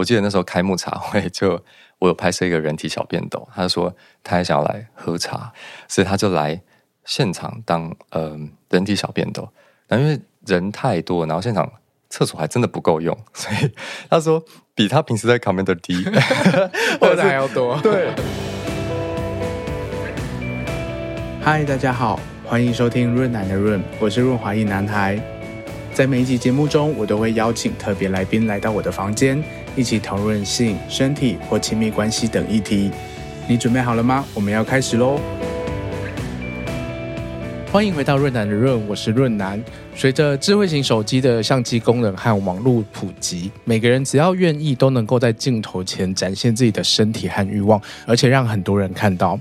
我记得那时候开幕茶会就，我有拍摄一个人体小便斗，他说他还想要来喝茶，所以他就来现场当嗯、呃、人体小便斗。但因为人太多，然后现场厕所还真的不够用，所以他说比他平时在 Commander 低，喝的还要多。对。嗨，大家好，欢迎收听润男的润，我是润滑一男孩。在每一集节目中，我都会邀请特别来宾来到我的房间，一起讨论性、身体或亲密关系等议题。你准备好了吗？我们要开始喽！欢迎回到润南的润，我是润南。随着智慧型手机的相机功能和网络普及，每个人只要愿意，都能够在镜头前展现自己的身体和欲望，而且让很多人看到。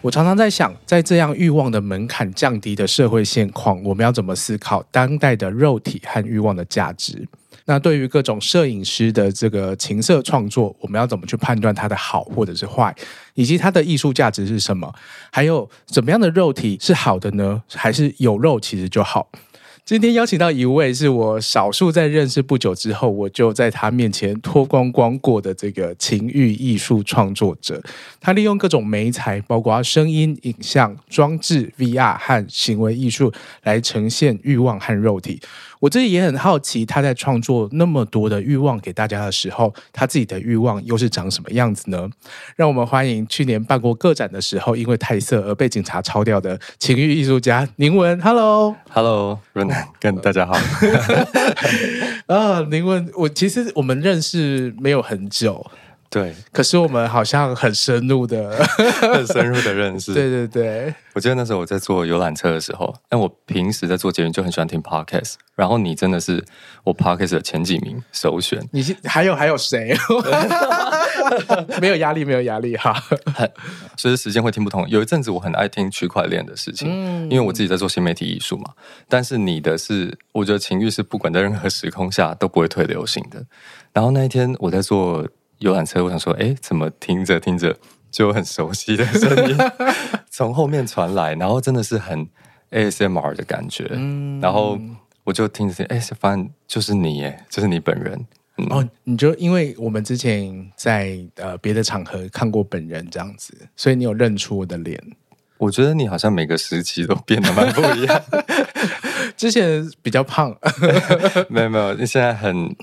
我常常在想，在这样欲望的门槛降低的社会现况，我们要怎么思考当代的肉体和欲望的价值？那对于各种摄影师的这个情色创作，我们要怎么去判断它的好或者是坏，以及它的艺术价值是什么？还有怎么样的肉体是好的呢？还是有肉其实就好？今天邀请到一位是我少数在认识不久之后，我就在他面前脱光光过的这个情欲艺术创作者。他利用各种媒材，包括声音、影像、装置、VR 和行为艺术，来呈现欲望和肉体。我自己也很好奇，他在创作那么多的欲望给大家的时候，他自己的欲望又是长什么样子呢？让我们欢迎去年办过个展的时候，因为太色而被警察抄掉的情欲艺术家宁文。Hello，Hello，润男，跟大家好。啊，宁文，我其实我们认识没有很久。对，可是我们好像很深入的、很深入的认识。对对对，我记得那时候我在坐游览车的时候，但我平时在做节目就很喜欢听 podcast，然后你真的是我 podcast 的前几名首选。你是还有还有谁？没有压力，没有压力哈。其实时间会听不同。有一阵子我很爱听区块链的事情，嗯，因为我自己在做新媒体艺术嘛。但是你的是，我觉得情欲是不管在任何时空下都不会退流行的。然后那一天我在做。游览车，我想说，哎，怎么听着听着就很熟悉的声音 从后面传来，然后真的是很 ASMR 的感觉，嗯，然后我就听着听，哎，发现就是你，耶，就是你本人。嗯、哦，你就因为我们之前在呃别的场合看过本人这样子，所以你有认出我的脸。我觉得你好像每个时期都变得蛮不一样，之前比较胖，没 有没有，你现在很。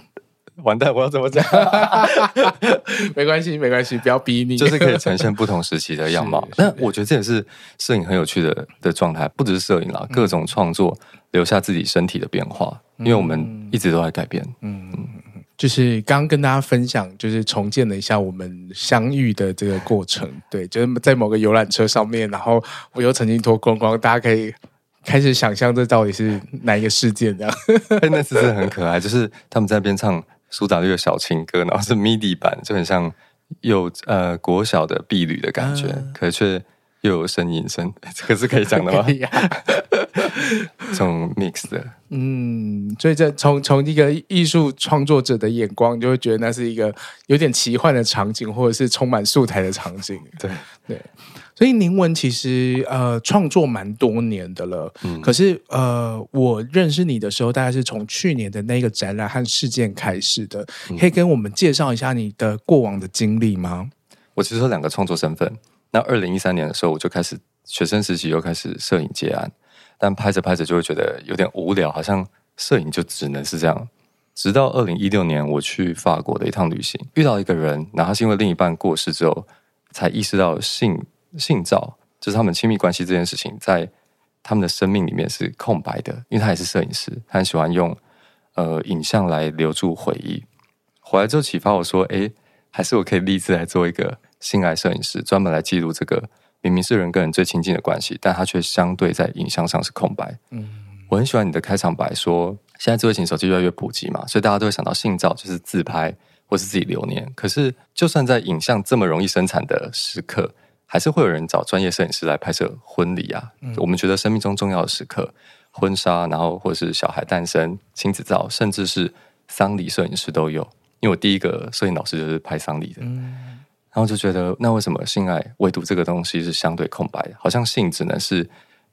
完蛋，我要怎么讲？没关系，没关系，不要逼你。就是可以呈现不同时期的样貌。那我觉得这也是摄影很有趣的的状态，不只是摄影啦，各种创作留下自己身体的变化，嗯、因为我们一直都在改变。嗯，就是刚刚跟大家分享，就是重建了一下我们相遇的这个过程。对，就是在某个游览车上面，然后我又曾经脱光光，大家可以开始想象这到底是哪一个事件这样。那次真的很可爱，就是他们在那边唱。苏打绿的小情歌，然后是 MIDI 版，就很像有呃国小的婢女的感觉，嗯、可是却又有声音声，这个是可以讲的吗？这种、啊、mix 的，嗯，所以这从从一个艺术创作者的眼光，就会觉得那是一个有点奇幻的场景，或者是充满素材的场景。对对。所以宁文其实呃创作蛮多年的了，嗯，可是呃我认识你的时候，大概是从去年的那个展览和事件开始的，嗯，可以跟我们介绍一下你的过往的经历吗？我其实有两个创作身份。那二零一三年的时候，我就开始学生时期又开始摄影接案，但拍着拍着就会觉得有点无聊，好像摄影就只能是这样。直到二零一六年，我去法国的一趟旅行，遇到一个人，然后他是因为另一半过世之后，才意识到性。性照就是他们亲密关系这件事情，在他们的生命里面是空白的，因为他也是摄影师，他很喜欢用呃影像来留住回忆。回来之后启发我说，哎，还是我可以立志来做一个性爱摄影师，专门来记录这个明明是人跟人最亲近的关系，但他却相对在影像上是空白。嗯，我很喜欢你的开场白说，现在智慧型手机越来越普及嘛，所以大家都会想到性照就是自拍或是自己留念。可是，就算在影像这么容易生产的时刻，还是会有人找专业摄影师来拍摄婚礼啊！嗯、我们觉得生命中重要的时刻，婚纱，然后或者是小孩诞生、亲子照，甚至是丧礼摄影师都有。因为我第一个摄影老师就是拍丧礼的，嗯、然后就觉得，那为什么性爱唯独这个东西是相对空白的？好像性只能是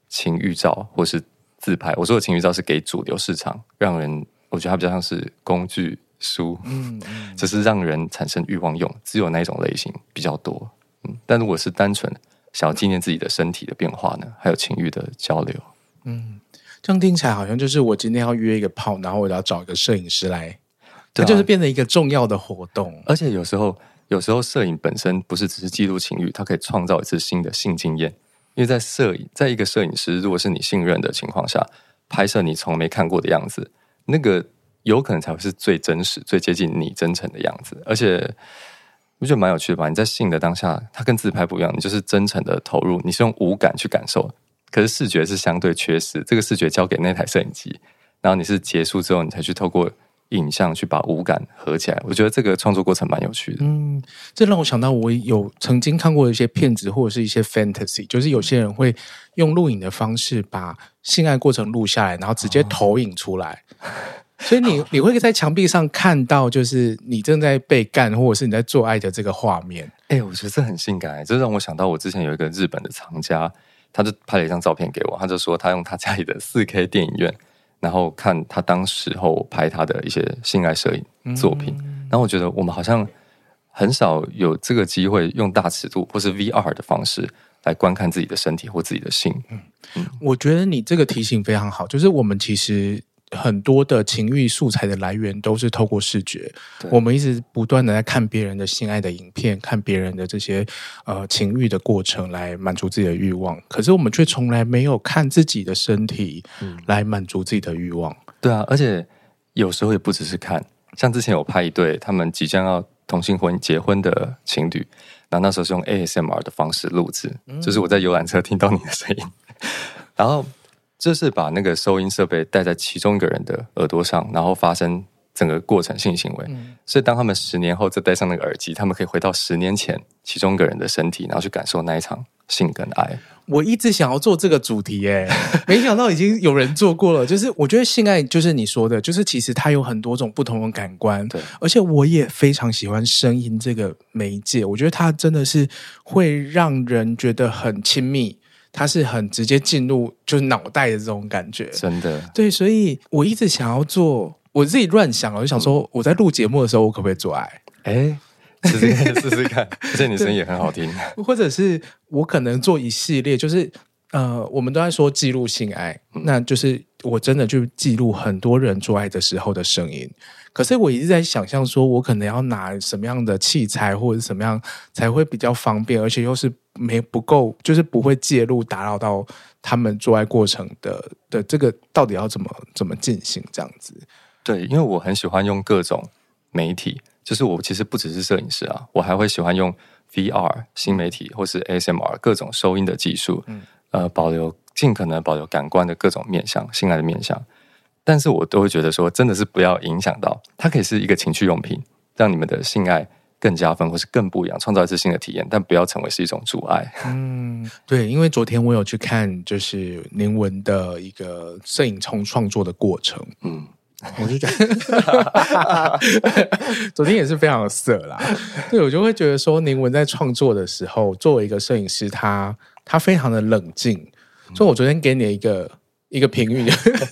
情欲照或是自拍。我说的情欲照是给主流市场，让人我觉得它比较像是工具书，嗯，只是让人产生欲望用，只有那一种类型比较多。嗯，但如果是单纯想要纪念自己的身体的变化呢，还有情欲的交流，嗯，这样听起来好像就是我今天要约一个炮，然后我要找一个摄影师来，这就是变成一个重要的活动。而且有时候，有时候摄影本身不是只是记录情欲，它可以创造一次新的性经验。因为在摄影，在一个摄影师，如果是你信任的情况下，拍摄你从没看过的样子，那个有可能才会是最真实、最接近你真诚的样子。而且我觉得蛮有趣的吧？你在性的当下，它跟自拍不一样，你就是真诚的投入，你是用五感去感受，可是视觉是相对缺失，这个视觉交给那台摄影机，然后你是结束之后，你才去透过。影像去把五感合起来，我觉得这个创作过程蛮有趣的。嗯，这让我想到，我有曾经看过一些片子，或者是一些 fantasy，就是有些人会用录影的方式把性爱过程录下来，然后直接投影出来。哦、所以你你会在墙壁上看到，就是你正在被干，或者是你在做爱的这个画面。哎、欸，我觉得这很性感，这让我想到我之前有一个日本的藏家，他就拍了一张照片给我，他就说他用他家里的四 K 电影院。然后看他当时候拍他的一些性爱摄影作品，嗯、然后我觉得我们好像很少有这个机会用大尺度或是 VR 的方式来观看自己的身体或自己的性。嗯，嗯，我觉得你这个提醒非常好，就是我们其实。很多的情欲素材的来源都是透过视觉，我们一直不断的在看别人的性爱的影片，看别人的这些呃情欲的过程来满足自己的欲望，可是我们却从来没有看自己的身体来满足自己的欲望。嗯。对啊，而且有时候也不只是看，像之前有拍一对他们即将要同性婚结婚的情侣，然后那时候是用 ASMR 的方式录制，嗯、就是我在游览车听到你的声音，然后。这是把那个收音设备戴在其中一个人的耳朵上，然后发生整个过程性行为。嗯、所以当他们十年后再戴上那个耳机，他们可以回到十年前其中一个人的身体，然后去感受那一场性跟爱。我一直想要做这个主题，耶，没想到已经有人做过了。就是我觉得性爱就是你说的，就是其实它有很多种不同的感官。对，而且我也非常喜欢声音这个媒介，我觉得它真的是会让人觉得很亲密。它是很直接进入就是脑袋的这种感觉，真的对，所以我一直想要做，我自己乱想，我就想说我在录节目的时候，我可不可以做爱？哎，试试看，试试看，而且你声音也很好听。或者是我可能做一系列，就是呃，我们都在说记录性爱，嗯、那就是我真的就记录很多人做爱的时候的声音。可是我一直在想象，说我可能要拿什么样的器材，或者是什么样才会比较方便，而且又是没不够，就是不会介入打扰到他们做爱过程的的这个到底要怎么怎么进行这样子？对，因为我很喜欢用各种媒体，就是我其实不只是摄影师啊，我还会喜欢用 VR 新媒体或是 ASMR 各种收音的技术，嗯，呃，保留尽可能保留感官的各种面向，性爱的面向。但是我都会觉得说，真的是不要影响到它，可以是一个情趣用品，让你们的性爱更加分，或是更不一样，创造一次新的体验，但不要成为是一种阻碍。嗯，对，因为昨天我有去看，就是宁文的一个摄影从创作的过程。嗯，我就觉得 昨天也是非常的色啦。对，我就会觉得说，宁文在创作的时候，作为一个摄影师，他他非常的冷静。所以我昨天给你一个。一个评语，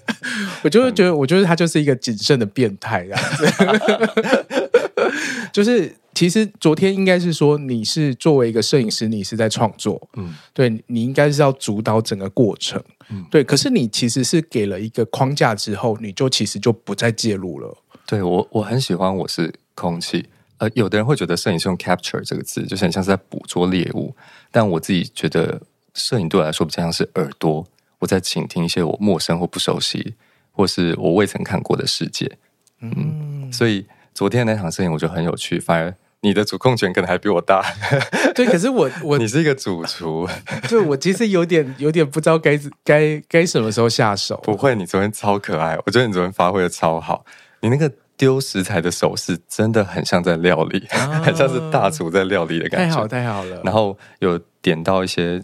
我就会觉得，我觉得他就是一个谨慎的变态这样子。就是其实昨天应该是说，你是作为一个摄影师，你是在创作，嗯，对，你应该是要主导整个过程，嗯，对。可是你其实是给了一个框架之后，你就其实就不再介入了。对，我我很喜欢我是空气，呃，有的人会觉得摄影是用 capture 这个字，就是很像是在捕捉猎物，但我自己觉得摄影对我来说比较像是耳朵。我在倾听一些我陌生或不熟悉，或是我未曾看过的世界。嗯，嗯，所以昨天那场摄影我觉得很有趣，反而你的主控权可能还比我大。对，可是我我你是一个主厨，对，我其实有点有点不知道该该该什么时候下手。不会，你昨天超可爱，我觉得你昨天发挥的超好。你那个丢食材的手势真的很像在料理，哦、很像是大厨在料理的感觉。太好太好了。然后有点到一些。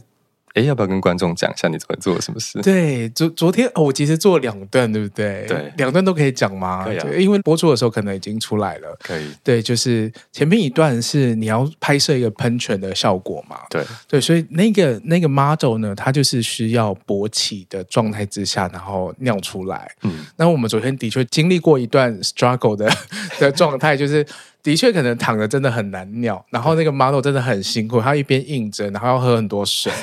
哎，要不要跟观众讲一下你昨天做了什么事？对，昨昨天哦，我其实做了两段，对不对？对，两段都可以讲吗？可以啊。因为播出的时候可能已经出来了。可以。对，就是前面一段是你要拍摄一个喷泉的效果嘛？对对，所以那个那个 model 呢，它就是需要勃起的状态之下，然后尿出来。嗯，那我们昨天的确经历过一段 struggle 的 的状态，就是。的确，可能躺着真的很难尿，然后那个 model 真的很辛苦，他一边硬着，然后要喝很多水。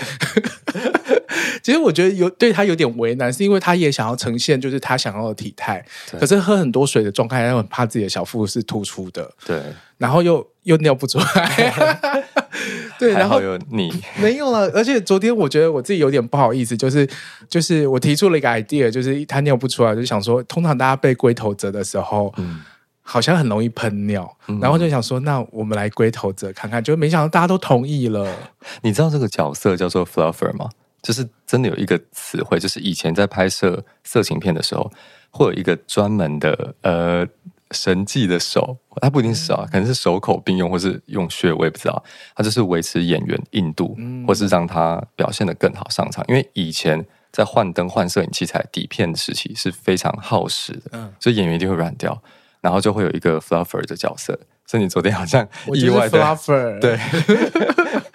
其实我觉得有对他有点为难，是因为他也想要呈现就是他想要的体态，可是喝很多水的状态，又很怕自己的小腹是突出的。对，然后又又尿不出来。对，然后有你没有了。而且昨天我觉得我自己有点不好意思，就是就是我提出了一个 idea，就是他尿不出来，就想说，通常大家被龟头折的时候，嗯。好像很容易喷尿，然后就想说，那我们来龟头者看看，就没想到大家都同意了。你知道这个角色叫做 fluffer 吗？就是真的有一个词汇，就是以前在拍摄色情片的时候，会有一个专门的呃神技的手，它不一定是手，可能是手口并用，或是用穴，我也不知道。它就是维持演员硬度，或是让他表现得更好上场。因为以前在换灯、换摄影器材、底片的时期是非常耗时的，所以演员一定会软掉。然后就会有一个 fluffer 的角色，所以你昨天好像意外的 fluffer 对，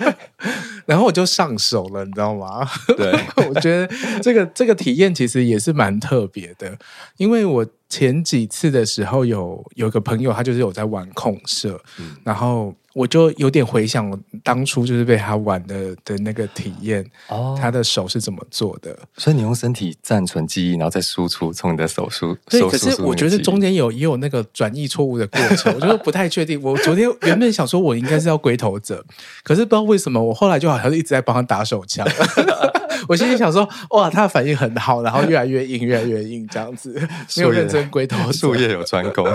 然后我就上手了，你知道吗？对，我觉得这个这个体验其实也是蛮特别的，因为我前几次的时候有有个朋友，他就是有在玩控社，嗯、然后。我就有点回想我当初就是被他玩的的那个体验，哦，他的手是怎么做的？所以你用身体暂存记忆，然后再输出，从你的手输。对，可是我觉得中间有也有那个转移错误的过程，我就不太确定。我昨天原本想说我应该是要龟头者，可是不知道为什么我后来就好像是一直在帮他打手枪。我心里想说，哇，他的反应很好，然后越来越硬，越来越硬，这样子没有认真龟头，术业有专攻。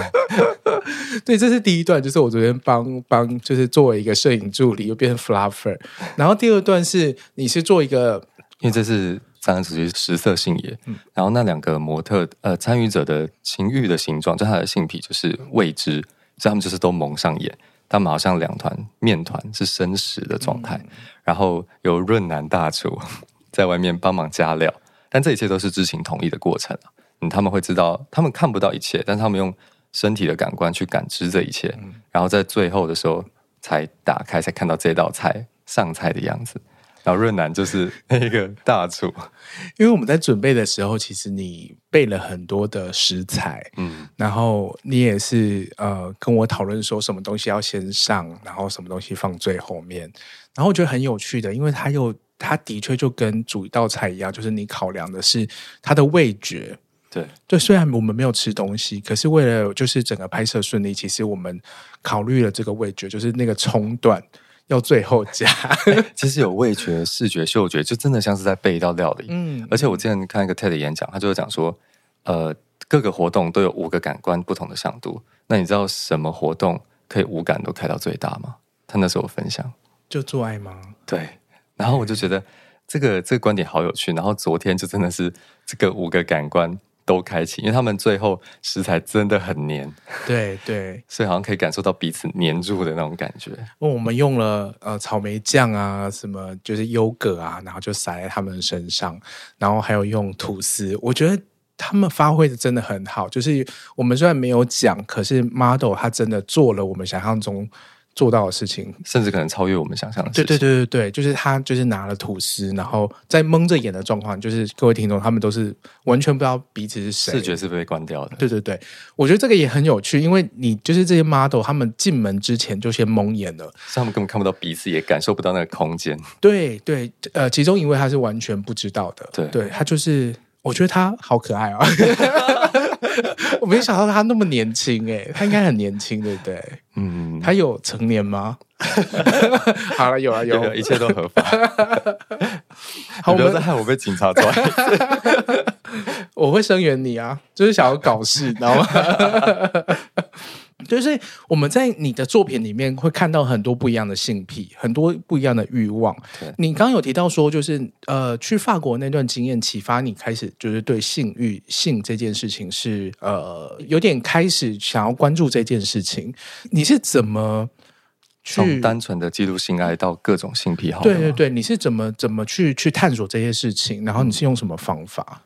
对，这是第一段，就是我昨天帮帮，就是作为一个摄影助理，又变成 fluffer。然后第二段是你是做一个，因为这是三人主义食色性也，嗯、然后那两个模特呃参与者的情欲的形状，就他的性癖就是未知，所以他们就是都蒙上眼，他们好像两团面团是生食的状态，嗯、然后有润男大厨 在外面帮忙加料，但这一切都是知情同意的过程嗯，他们会知道，他们看不到一切，但是他们用。身体的感官去感知这一切，嗯、然后在最后的时候才打开，才看到这道菜上菜的样子。然后润南就是那个大厨，因为我们在准备的时候，其实你备了很多的食材，嗯，然后你也是呃跟我讨论说什么东西要先上，然后什么东西放最后面。然后我觉得很有趣的，因为他又他的确就跟煮一道菜一样，就是你考量的是它的味觉。对对，虽然我们没有吃东西，可是为了就是整个拍摄顺利，其实我们考虑了这个味觉，就是那个葱段要最后加。其实有味觉、视觉、嗅觉，就真的像是在备一道料理。嗯，而且我之前看一个 TED 演讲，他就是讲说，呃，各个活动都有五个感官不同的响度。那你知道什么活动可以五感都开到最大吗？他那时候分享，就做爱吗？对。然后我就觉得这个这个观点好有趣。然后昨天就真的是这个五个感官。都开启，因为他们最后食材真的很黏，对对，所以好像可以感受到彼此黏住的那种感觉。我们用了呃草莓酱啊，什么就是优格啊，然后就撒在他们身上，然后还有用吐司，我觉得他们发挥的真的很好。就是我们虽然没有讲，可是 model 他真的做了我们想象中。做到的事情，甚至可能超越我们想象的事情。对对对对对，就是他就是拿了吐司，然后在蒙着眼的状况，就是各位听众他们都是完全不知道彼此是谁，视觉是被关掉的。对对对，我觉得这个也很有趣，因为你就是这些 model，他们进门之前就先蒙眼了，他们根本看不到彼此，也感受不到那个空间。对对，呃，其中一位他是完全不知道的，对对，他就是，我觉得他好可爱啊。我没想到他那么年轻诶，他应该很年轻，对不对？嗯，他有成年吗？好了，有了，有了，一切都合法。好，不要再害我被警察抓。我会声援你啊，就是想要搞事，你知道吗？就是我们在你的作品里面会看到很多不一样的性癖，很多不一样的欲望。你刚刚有提到说，就是呃，去法国那段经验启发你开始，就是对性欲、性这件事情是呃有点开始想要关注这件事情。你是怎么从单纯的记录性爱到各种性癖好。对对对，你是怎么怎么去去探索这些事情？然后你是用什么方法？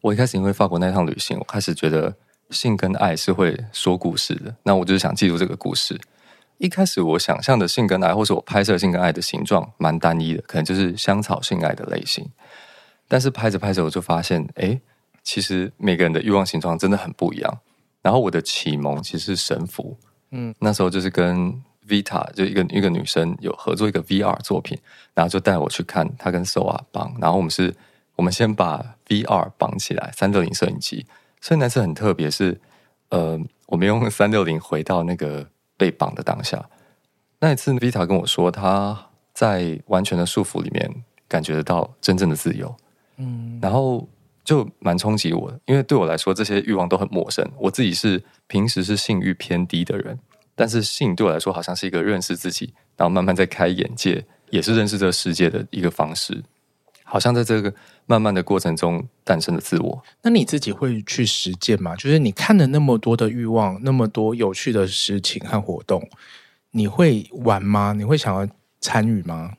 我一开始因为法国那趟旅行，我开始觉得性跟爱是会说故事的。那我就是想记录这个故事。一开始我想象的性跟爱，或是我拍摄性跟爱的形状，蛮单一的，可能就是香草性爱的类型。但是拍着拍着，我就发现，哎，其实每个人的欲望形状真的很不一样。然后我的启蒙其实是神符，嗯，那时候就是跟 Vita 就一个一个女生有合作一个 VR 作品，然后就带我去看她跟 Soa 绑，然后我们是，我们先把 VR 绑起来，三六零摄影机，所以那次很特别，是呃，我们用三六零回到那个被绑的当下。那一次 Vita 跟我说，她在完全的束缚里面感觉得到真正的自由。嗯，然后就蛮冲击我的，因为对我来说这些欲望都很陌生。我自己是平时是性欲偏低的人，但是性对我来说好像是一个认识自己，然后慢慢在开眼界，也是认识这个世界的一个方式。好像在这个慢慢的过程中诞生的自我。那你自己会去实践吗？就是你看了那么多的欲望，那么多有趣的事情和活动，你会玩吗？你会想要参与吗？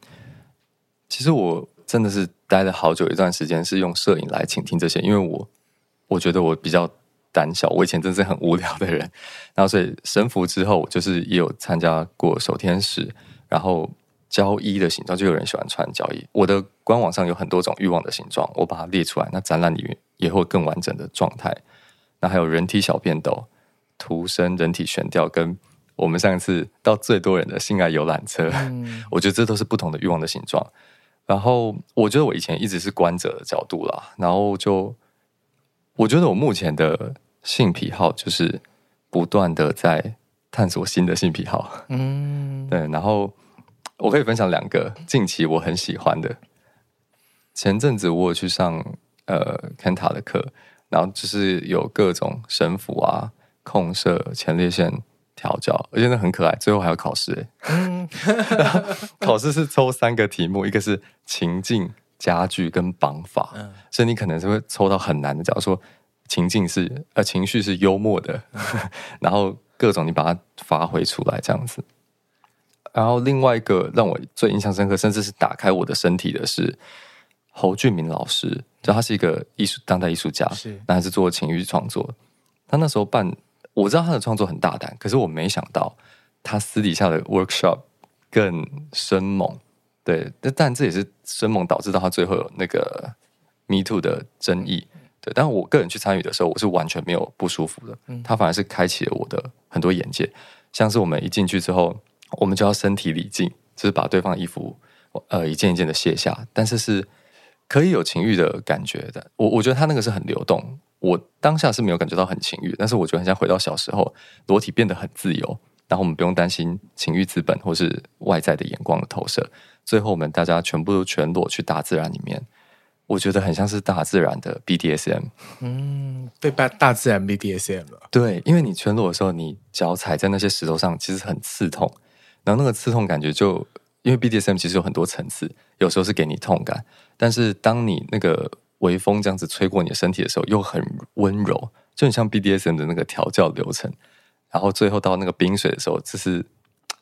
其实我真的是。待了好久一段时间，是用摄影来倾听这些，因为我我觉得我比较胆小，我以前真是很无聊的人。然后所以神服之后，就是也有参加过守天使，然后交衣的形状，就有人喜欢穿交衣。我的官网上有很多种欲望的形状，我把它列出来。那展览里面也会更完整的状态。那还有人体小便斗、图生人体悬吊，跟我们上一次到最多人的性爱游览车，嗯、我觉得这都是不同的欲望的形状。然后我觉得我以前一直是观者的角度啦，然后就我觉得我目前的性癖好就是不断的在探索新的性癖好，嗯，对。然后我可以分享两个近期我很喜欢的。前阵子我有去上呃 Kenta 的课，然后就是有各种神符啊、控射、前列腺。调教，而且那很可爱。最后还要考试，嗯，考试是抽三个题目，一个是情境、家具跟绑法，嗯，所以你可能是会抽到很难的。假如说情境是呃情绪是幽默的，嗯，然后各种你把它发挥出来这样子。然后另外一个让我最印象深刻，甚至是打开我的身体的是侯俊明老师，就他是一个艺术当代艺术家，是，那还是做情欲创作。他那时候办。我知道他的创作很大胆，可是我没想到他私底下的 workshop 更生猛。对，但这也是生猛导致到他最后有那个 Me Too 的争议。对，但我个人去参与的时候，我是完全没有不舒服的。他反而是开启了我的很多眼界。像是我们一进去之后，我们就要身体礼敬，就是把对方的衣服呃一件一件的卸下，但是是可以有情欲的感觉的。我我觉得他那个是很流动。我当下是没有感觉到很情欲，但是我觉得很像回到小时候，裸体变得很自由，然后我们不用担心情欲资本或是外在的眼光的投射。最后我们大家全部都全裸去大自然里面，我觉得很像是大自然的 BDSM。嗯，被大大自然 BDSM 了。对，因为你全裸的时候，你脚踩在那些石头上，其实很刺痛，然后那个刺痛感觉就因为 BDSM 其实有很多层次，有时候是给你痛感，但是当你那个。微风这样子吹过你的身体的时候，又很温柔，就很像 BDSM 的那个调教流程。然后最后到那个冰水的时候，这是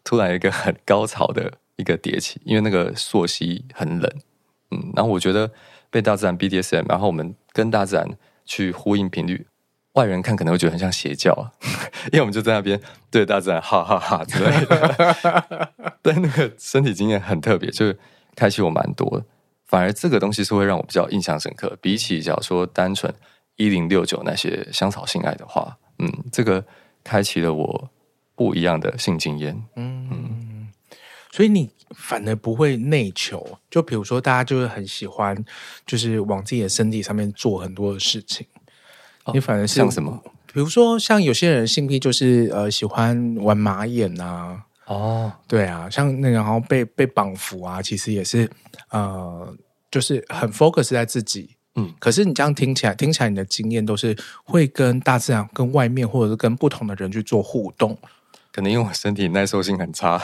突然一个很高潮的一个迭起，因为那个溯溪很冷。嗯，然后我觉得被大自然 BDSM，然后我们跟大自然去呼应频率，外人看可能会觉得很像邪教，因为我们就在那边对大自然哈哈哈哈之类的。但那个身体经验很特别，就是开启我蛮多的。反而这个东西是会让我比较印象深刻，比起假如说单纯一零六九那些香草性爱的话，嗯，这个开启了我不一样的性经验，嗯嗯，所以你反而不会内求，就比如说大家就是很喜欢，就是往自己的身体上面做很多的事情，哦、你反而是像什么？比如说像有些人性癖就是呃喜欢玩马眼啊。哦，对啊，像那个然后被被绑缚啊，其实也是呃，就是很 focus 在自己，嗯。可是你这样听起来，听起来你的经验都是会跟大自然、跟外面，或者是跟不同的人去做互动。可能因为我身体耐受性很差，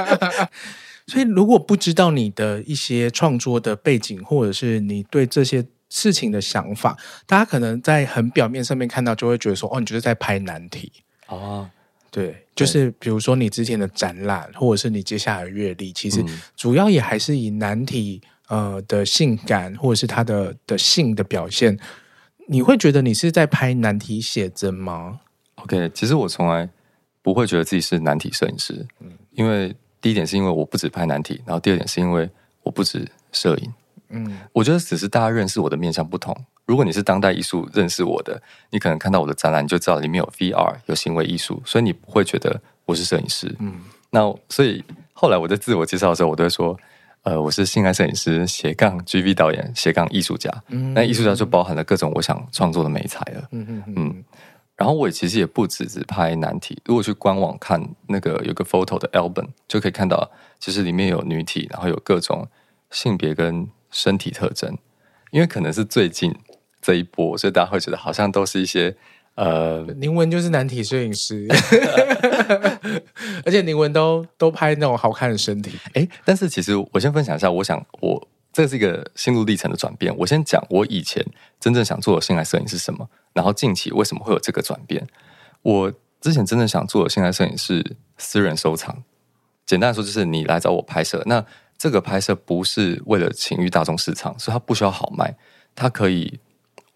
所以如果不知道你的一些创作的背景，或者是你对这些事情的想法，大家可能在很表面上面看到，就会觉得说，哦，你就是在拍难题哦。对，就是比如说你之前的展览，或者是你接下来的阅历，其实主要也还是以难题呃的性感，或者是他的的性的表现。你会觉得你是在拍难题写真吗？OK，其实我从来不会觉得自己是难题摄影师，嗯，因为第一点是因为我不止拍难题，然后第二点是因为我不止摄影，嗯，我觉得只是大家认识我的面向不同。如果你是当代艺术认识我的，你可能看到我的展览，你就知道里面有 VR，有行为艺术，所以你不会觉得我是摄影师。嗯，那所以后来我在自我介绍的时候，我都会说，呃，我是性爱摄影师斜杠 GV 导演斜杠艺术家。嗯，那艺术家就包含了各种我想创作的美材了。嗯嗯嗯。然后我其实也不只只拍男体，如果去官网看那个有个 photo 的 album，就可以看到，其实里面有女体，然后有各种性别跟身体特征，因为可能是最近。这一波，所以大家会觉得好像都是一些呃，宁文就是男体摄影师，而且宁文都都拍那种好看的身体。哎，但是其实我先分享一下，我想我这是一个心路历程的转变。我先讲我以前真正想做的性爱摄影是什么，然后近期为什么会有这个转变。我之前真正想做的性爱摄影是私人收藏，简单来说就是你来找我拍摄，那这个拍摄不是为了情欲大众市场，所以它不需要好卖，它可以。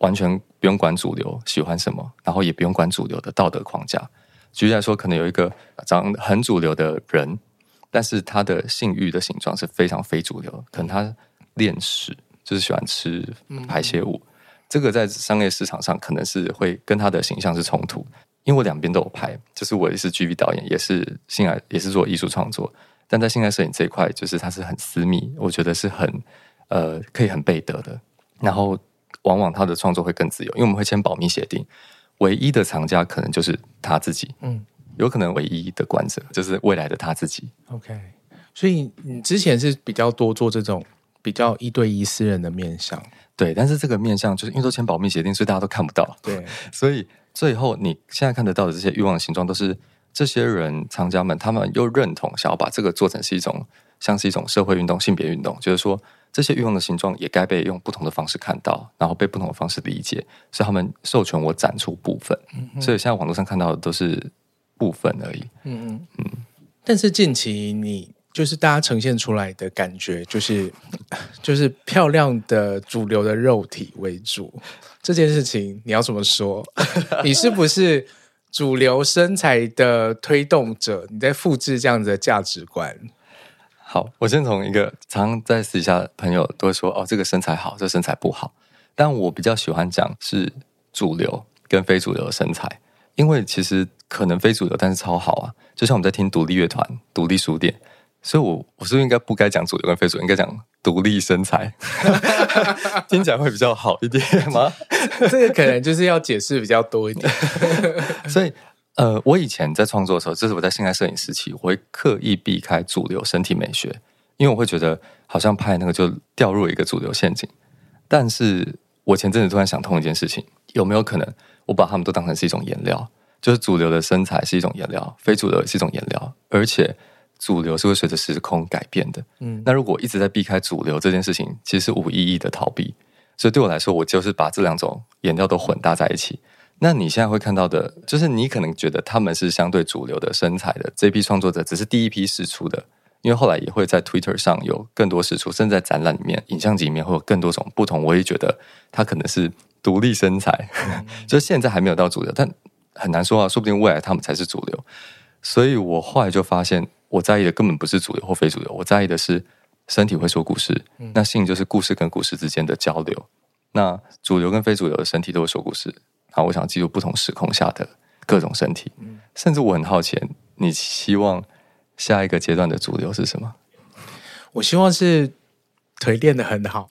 完全不用管主流喜欢什么，然后也不用管主流的道德框架。举例来说，可能有一个长得很主流的人，但是他的性欲的形状是非常非主流，可能他恋食，就是喜欢吃排泄物。嗯、这个在商业市场上可能是会跟他的形象是冲突。因为我两边都有拍，就是我也是 GV 导演，也是性爱，也是做艺术创作。但在性爱摄影这一块，就是它是很私密，我觉得是很呃可以很背得的。然后。往往他的创作会更自由，因为我们会签保密协定，唯一的藏家可能就是他自己，嗯，有可能唯一的观者就是未来的他自己。OK，所以你之前是比较多做这种比较一对一私人的面向，对，但是这个面向就是因为都签保密协定，所以大家都看不到，对，所以最后你现在看得到的这些欲望的形状，都是这些人藏家们他们又认同想要把这个做成是一种像是一种社会运动、性别运动，就是说。这些欲望的形状也该被用不同的方式看到，然后被不同的方式理解，所以他们授权我展出部分。嗯、所以现在网络上看到的都是部分而已。嗯嗯嗯。但是近期你就是大家呈现出来的感觉，就是 就是漂亮的主流的肉体为主。这件事情你要怎么说？你是不是主流身材的推动者？你在复制这样的价值观？好，我先从一个常在私底下朋友都会说哦，这个身材好，这个身材不好。但我比较喜欢讲是主流跟非主流的身材，因为其实可能非主流，但是超好啊。就像我们在听独立乐团、独立书店，所以我我是不是应该不该讲主流跟非主流，应该讲独立身材，听起来会比较好一点吗？这个可能就是要解释比较多一点，所以。呃，我以前在创作的时候，这是我在性爱摄影时期，我会刻意避开主流身体美学，因为我会觉得好像拍那个就掉入一个主流陷阱。但是我前阵子突然想通一件事情，有没有可能我把他们都当成是一种颜料？就是主流的身材是一种颜料，非主流是一种颜料，而且主流是会随着时空改变的。嗯，那如果一直在避开主流这件事情，其实是无意义的逃避。所以对我来说，我就是把这两种颜料都混搭在一起。那你现在会看到的，就是你可能觉得他们是相对主流的身材的这批创作者，只是第一批试出的，因为后来也会在 Twitter 上有更多试出，甚至在展览里面、影像集里面会有更多种不同。我也觉得他可能是独立身材，嗯、就是现在还没有到主流，但很难说啊，说不定未来他们才是主流。所以我后来就发现，我在意的根本不是主流或非主流，我在意的是身体会说故事。那性就是故事跟故事之间的交流。那主流跟非主流的身体都会说故事。好，我想记录不同时空下的各种身体，甚至我很好奇，你希望下一个阶段的主流是什么？我希望是腿练得很好。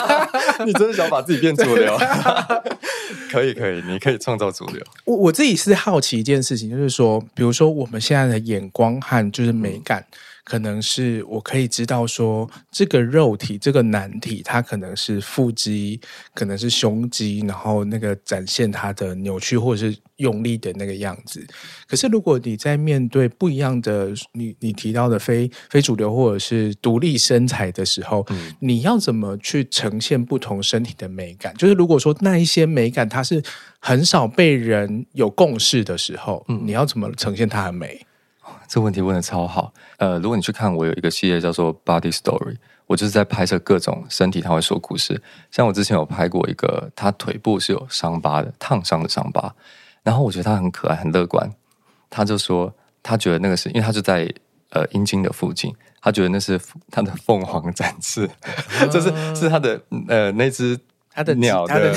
你真的想把自己变主流？可以，可以，你可以创造主流。我我自己是好奇一件事情，就是说，比如说我们现在的眼光和就是美感。可能是我可以知道说，这个肉体这个难题，它可能是腹肌，可能是胸肌，然后那个展现它的扭曲或者是用力的那个样子。可是如果你在面对不一样的你你提到的非非主流或者是独立身材的时候，嗯，你要怎么去呈现不同身体的美感？就是如果说那一些美感它是很少被人有共识的时候，嗯，你要怎么呈现它的美？这问题问得超好。呃，如果你去看我有一个系列叫做 Body Story，我就是在拍摄各种身体，他会说故事。像我之前有拍过一个，他腿部是有伤疤的，烫伤的伤疤。然后我觉得他很可爱，很乐观。他就说，他觉得那个是因为他就在呃阴茎的附近，他觉得那是他的凤凰展翅，就是是他的呃那只。它的鸟的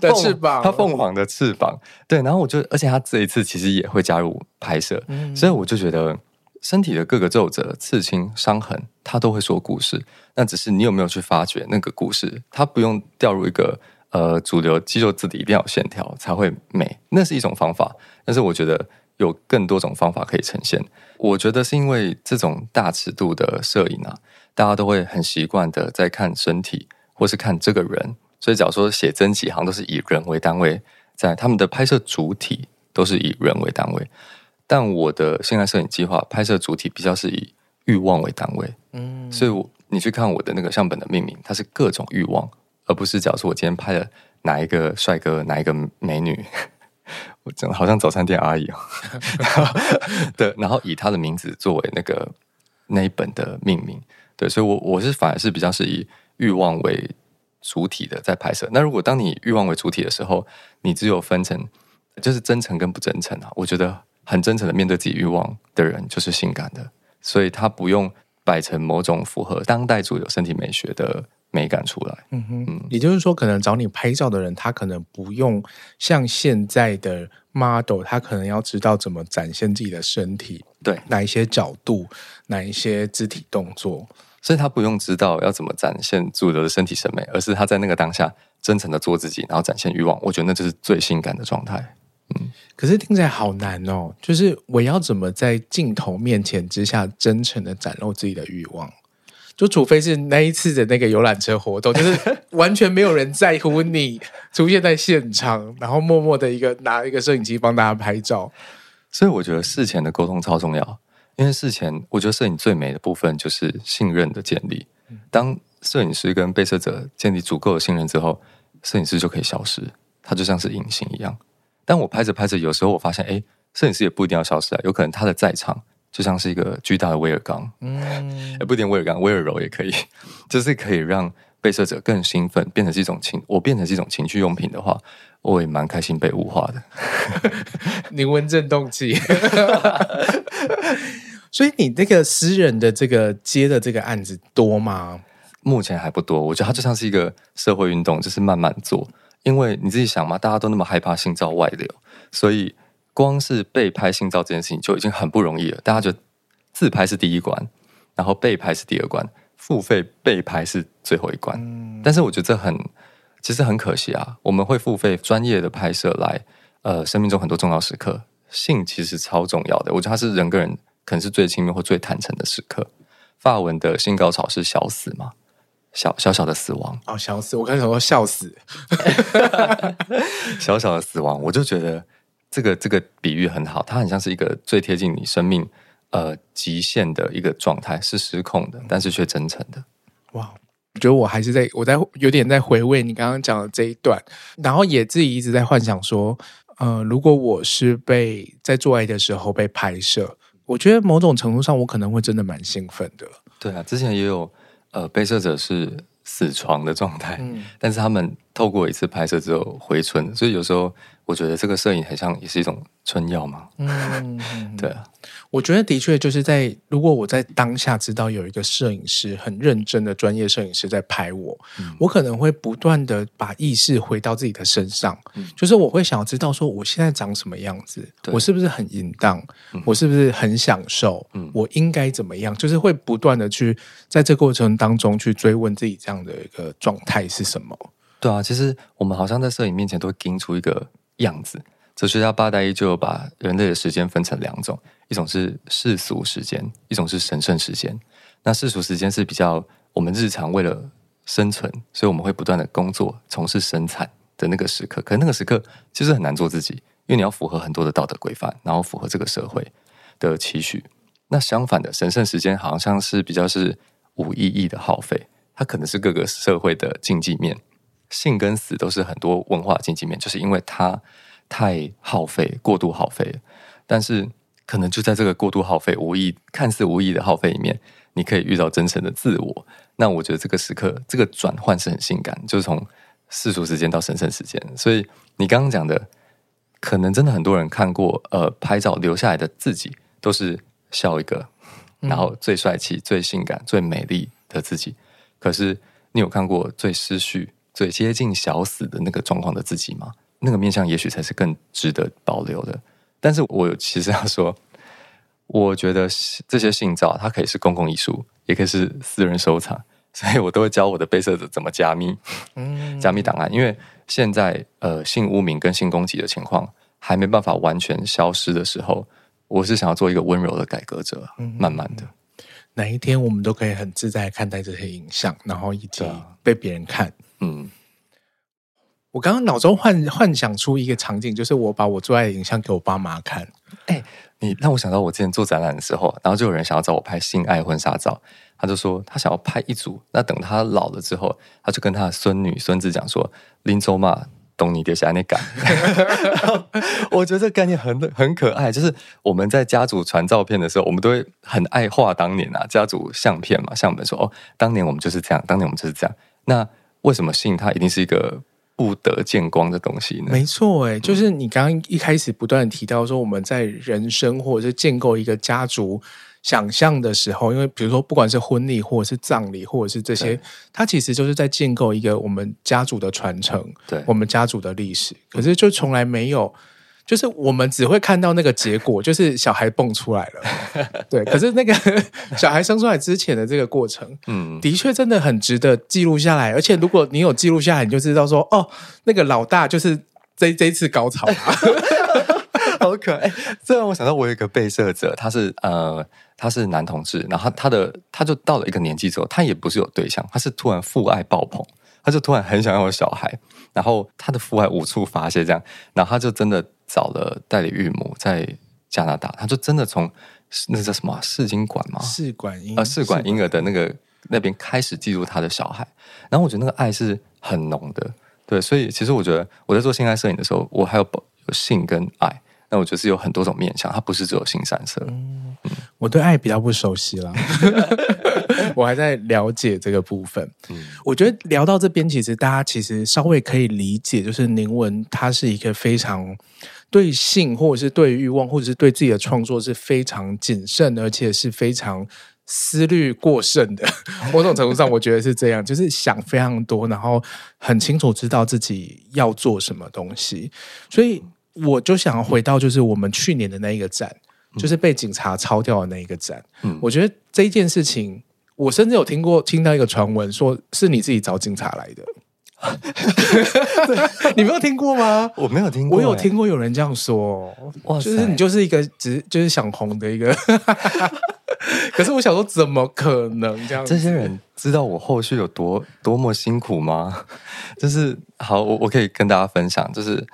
的 翅膀，它凤凰的翅膀，对。然后我就，而且他这一次其实也会加入拍摄，嗯、所以我就觉得身体的各个皱褶、刺青、伤痕，他都会说故事。那只是你有没有去发掘那个故事？它不用掉入一个呃主流肌肉字体，一定要有线条才会美，那是一种方法。但是我觉得有更多种方法可以呈现。我觉得是因为这种大尺度的摄影啊，大家都会很习惯的在看身体。或是看这个人，所以假如说写真集，好像都是以人为单位，在他们的拍摄主体都是以人为单位。但我的性爱摄影计划拍摄主体比较是以欲望为单位，嗯，所以我你去看我的那个相本的命名，它是各种欲望，而不是假如说我今天拍了哪一个帅哥，哪一个美女，我真的好像早餐店阿姨哦，对，然后以他的名字作为那个那一本的命名，对，所以我我是反而是比较是以。欲望为主体的在拍摄，那如果当你欲望为主体的时候，你只有分成就是真诚跟不真诚啊。我觉得很真诚的面对自己欲望的人就是性感的，所以他不用摆成某种符合当代主流身体美学的美感出来。嗯哼，嗯，也就是说，可能找你拍照的人，他可能不用像现在的 model，他可能要知道怎么展现自己的身体，对，哪一些角度，哪一些肢体动作。所以他不用知道要怎么展现主流的身体审美，而是他在那个当下真诚的做自己，然后展现欲望。我觉得那就是最性感的状态。嗯，可是听起来好难哦。就是我要怎么在镜头面前之下真诚的展露自己的欲望？就除非是那一次的那个游览车活动，就是 完全没有人在乎你出现在现场，然后默默的一个拿一个摄影机帮大家拍照。所以我觉得事前的沟通超重要。因为事前，我觉得摄影最美的部分就是信任的建立。当摄影师跟被摄者建立足够的信任之后，摄影师就可以消失，他就像是隐形一样。但我拍着拍着，有时候我发现，哎，摄影师也不一定要消失啊，有可能他的在场就像是一个巨大的威尔刚，嗯，也不一定威尔刚，威尔柔也可以，就是可以让被摄者更兴奋，变成是一种情，我变成是一种情趣用品的话，我也蛮开心被物化的。你温震动器。所以你那个私人的这个接的这个案子多吗？目前还不多，我觉得它就像是一个社会运动，就是慢慢做。因为你自己想嘛，大家都那么害怕性照外流，所以光是被拍性照这件事情就已经很不容易了。大家觉得自拍是第一关，然后被拍是第二关，付费被拍是最后一关。嗯。但是我觉得这很，其实很可惜啊。我们会付费专业的拍摄来，呃，生命中很多重要时刻，性其实超重要的。我觉得它是人跟人。可能是最亲密或最坦诚的时刻。发文的性高潮是小死吗？小小小的死亡哦，小死！我刚才说笑死，小小的死亡，我就觉得这个这个比喻很好，它很像是一个最贴近你生命呃极限的一个状态，是失控的，但是却真诚的。哇，我觉得我还是在我在有点在回味你刚刚讲的这一段，然后也自己一直在幻想说，呃，如果我是被在做爱的时候被拍摄。我觉得某种程度上，我可能会真的蛮兴奋的。对啊，之前也有呃，被摄者是死床的状态，嗯，但是他们透过一次拍摄之后回春，所以有时候。我觉得这个摄影很像，也是一种春药嘛。嗯，对啊。我觉得的确就是在，如果我在当下知道有一个摄影师很认真的专业摄影师在拍我，嗯、我可能会不断的把意识回到自己的身上，嗯、就是我会想要知道说我现在长什么样子，我是不是很淫荡，嗯、我是不是很享受，嗯、我应该怎么样，就是会不断的去在这个过程当中去追问自己这样的一个状态是什么。对啊，其实我们好像在摄影面前都会盯出一个样子，哲学家巴代伊就有把人类的时间分成两种，一种是世俗时间，一种是神圣时间。那世俗时间是比较我们日常为了生存，所以我们会不断的工作，从事生产的那个时刻。可那个时刻其实很难做自己，因为你要符合很多的道德规范，然后符合这个社会的期许。那相反的，神圣时间好像是比较是无意义的耗费，它可能是各个社会的禁忌面。性跟死都是很多文化经济面，就是因为它太耗费、过度耗费了。但是可能就在这个过度耗费、无意、看似无意的耗费里面，你可以遇到真诚的自我。那我觉得这个时刻，这个转换是很性感，就是从世俗时间到神圣时间。所以你刚刚讲的，可能真的很多人看过，呃，拍照留下来的自己都是笑一个，然后最帅气、最性感、最美丽的自己。可是你有看过最失序、最接近小死的那个状况的自己吗？那个面相也许才是更值得保留的。但是我其实要说，我觉得这些信照它可以是公共艺术，也可以是私人收藏，所以我都会教我的被摄者怎么加密，嗯加密档案。因为现在呃性污名跟性攻击的情况还没办法完全消失的时候，我是想要做一个温柔的改革者，慢慢的。哪一天我们都可以很自在看待这些影像，然后以及被别人看。嗯，我刚刚脑中幻幻想出一个场景，就是我把我最爱的影像给我爸妈看。哎、欸，你让我想到我之前做展览的时候，然后就有人想要找我拍性爱婚纱照，他就说他想要拍一组，那等他老了之后，他就跟他的孙女孙子讲说：“林州嘛。”懂你的下那感，我觉得这个概念很很可爱。就是我们在家族传照片的时候，我们都会很爱画当年啊，家族相片嘛，像我们说哦，当年我们就是这样，当年我们就是这样。那为什么性它一定是一个不得见光的东西呢？没错，哎，就是你刚刚一开始不断提到说，我们在人生或者是建构一个家族。想象的时候，因为比如说，不管是婚礼，或者是葬礼，或者是这些，它其实就是在建构一个我们家族的传承，对，我们家族的历史。可是就从来没有，就是我们只会看到那个结果，就是小孩蹦出来了，对。可是那个 小孩生出来之前的这个过程，嗯，的确真的很值得记录下来。而且如果你有记录下来，你就知道说，哦，那个老大就是这这一次高潮。好可爱！这让我想到，我有一个被摄者，他是呃，他是男同志，然后他，他的他就到了一个年纪之后，他也不是有对象，他是突然父爱爆棚，他就突然很想要有小孩，然后他的父爱无处发泄，这样，然后他就真的找了代理孕母在加拿大，他就真的从那叫什么试经管吗？试管婴呃试管婴儿的那个那边开始记录他的小孩，然后我觉得那个爱是很浓的，对，所以其实我觉得我在做性爱摄影的时候，我还有有性跟爱。那我觉得是有很多种面向，它不是只有性三色。嗯，我对爱比较不熟悉啦，我还在了解这个部分。嗯，我觉得聊到这边，其实大家其实稍微可以理解，就是宁文他是一个非常对性，或者是对欲望，或者是对自己的创作是非常谨慎，而且是非常思虑过剩的。某种程度上，我觉得是这样，就是想非常多，然后很清楚知道自己要做什么东西，所以。我就想要回到，就是我们去年的那一个展，嗯、就是被警察抄掉的那一个展。嗯，我觉得这一件事情，我甚至有听过听到一个传闻，说是你自己找警察来的。对，你没有听过吗？我没有听过，我有听过有人这样说。哇塞，就是你就是一个只就是想红的一个。可是我想说，怎么可能这样？这些人知道我后续有多多么辛苦吗？就是好，我我可以跟大家分享，就是。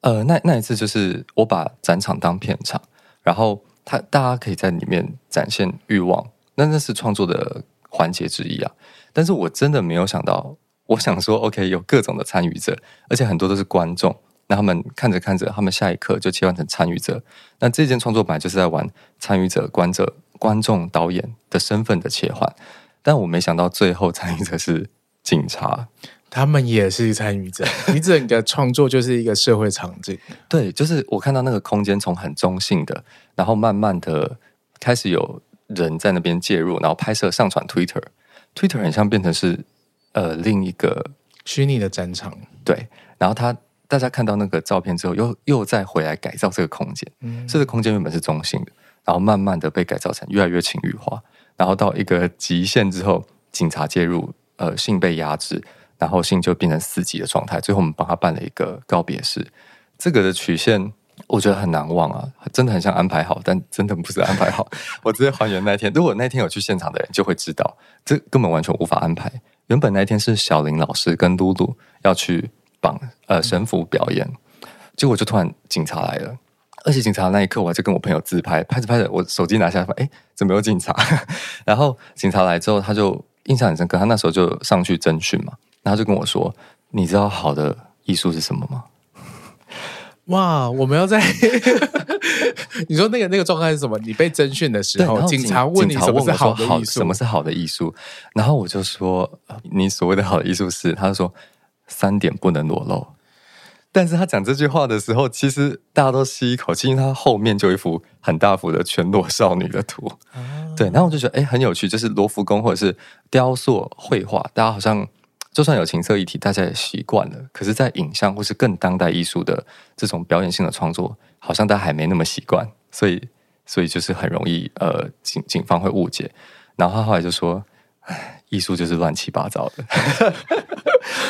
呃，那那一次就是我把展场当片场，然后他大家可以在里面展现欲望，那那是创作的环节之一啊。但是我真的没有想到，我想说，OK，有各种的参与者，而且很多都是观众，那他们看着看着，他们下一刻就切换成参与者。那这件创作本来就是在玩参与者、观者、观众、导演的身份的切换，但我没想到最后参与者是警察。他们也是参与者，你整个创作就是一个社会场景。对，就是我看到那个空间从很中性的，然后慢慢的开始有人在那边介入，然后拍摄、上传 Twitter，Twitter 很像变成是呃另一个虚拟的战场。对，然后他大家看到那个照片之后，又又再回来改造这个空间。嗯，这个空间原本是中性的，然后慢慢的被改造成越来越情欲化，然后到一个极限之后，警察介入，呃，性被压制。然后性就变成四级的状态，最后我们帮他办了一个告别式，这个的曲线，我觉得很难忘啊，真的很像安排好，但真的不是安排好。我直接还原那天，如果那天有去现场的人就会知道，这根本完全无法安排。原本那天是小林老师跟露露要去绑呃神符表演，结果就突然警察来了，而且警察那一刻我还在跟我朋友自拍，拍着拍着我手机拿下来，哎，怎么有警察？然后警察来之后，他就印象很深刻，他那时候就上去征询嘛，然后就跟我说：“你知道好的艺术是什么吗？”哇！我们要在 你说那个那个状态是什么？你被侦讯的时候，警察问你什么是好的艺术？什么是好的艺术？然后我就说，你所谓的好的艺术是，他就说三点不能裸露。但是他讲这句话的时候，其实大家都吸一口气，因为他后面就一幅很大幅的全裸少女的图。啊、对，然后我就觉得，哎，很有趣，就是罗浮宫或者是雕塑、绘画，大家好像。就算有情色议题，大家也习惯了。可是，在影像或是更当代艺术的这种表演性的创作，好像大家还没那么习惯，所以，所以就是很容易呃，警警方会误解。然后他后来就说：“哎，艺术就是乱七八糟的。”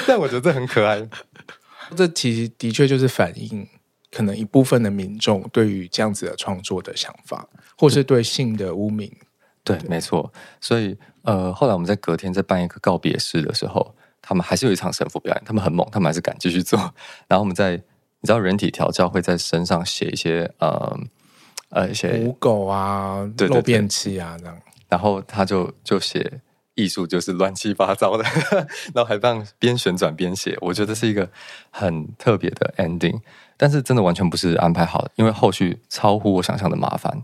但我觉得这很可爱。这其实的确就是反映可能一部分的民众对于这样子的创作的想法，或是对性的污名。对，对没错。所以呃，后来我们在隔天在办一个告别式的时候。他们还是有一场神父表演，他们很猛，他们还是敢继续做。然后我们在，你知道，人体调教会在身上写一些呃呃一些母狗啊、漏便器啊这样。然后他就就写艺术就是乱七八糟的，然后还让边旋转边写。我觉得是一个很特别的 ending，但是真的完全不是安排好的，因为后续超乎我想象的麻烦。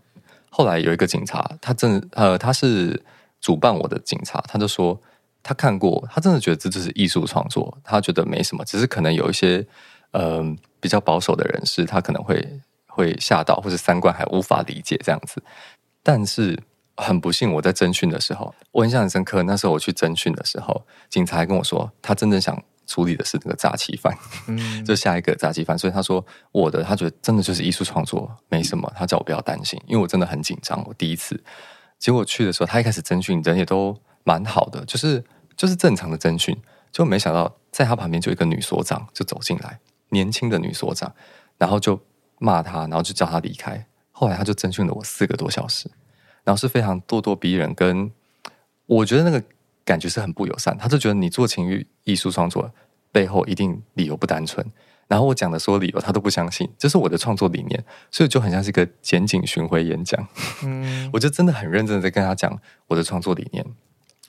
后来有一个警察，他真的呃他是主办我的警察，他就说。他看过，他真的觉得这就是艺术创作，他觉得没什么，只是可能有一些嗯、呃、比较保守的人士，他可能会会吓到，或者三观还无法理解这样子。但是很不幸，我在侦讯的时候，我印象很深刻。那时候我去侦讯的时候，警察还跟我说，他真正想处理的是那个诈欺犯，嗯，就下一个诈欺犯。所以他说我的，他觉得真的就是艺术创作，没什么。他叫我不要担心，因为我真的很紧张，我第一次。结果去的时候，他一开始征讯人也都蛮好的，就是。就是正常的征询，就没想到在他旁边就一个女所长就走进来，年轻的女所长，然后就骂他，然后就叫他离开。后来他就征询了我四个多小时，然后是非常咄咄逼人，跟我觉得那个感觉是很不友善。他就觉得你做情欲艺术创作背后一定理由不单纯，然后我讲的所有理由他都不相信，这是我的创作理念，所以就很像是一个检警巡回演讲。嗯，我就真的很认真的在跟他讲我的创作理念。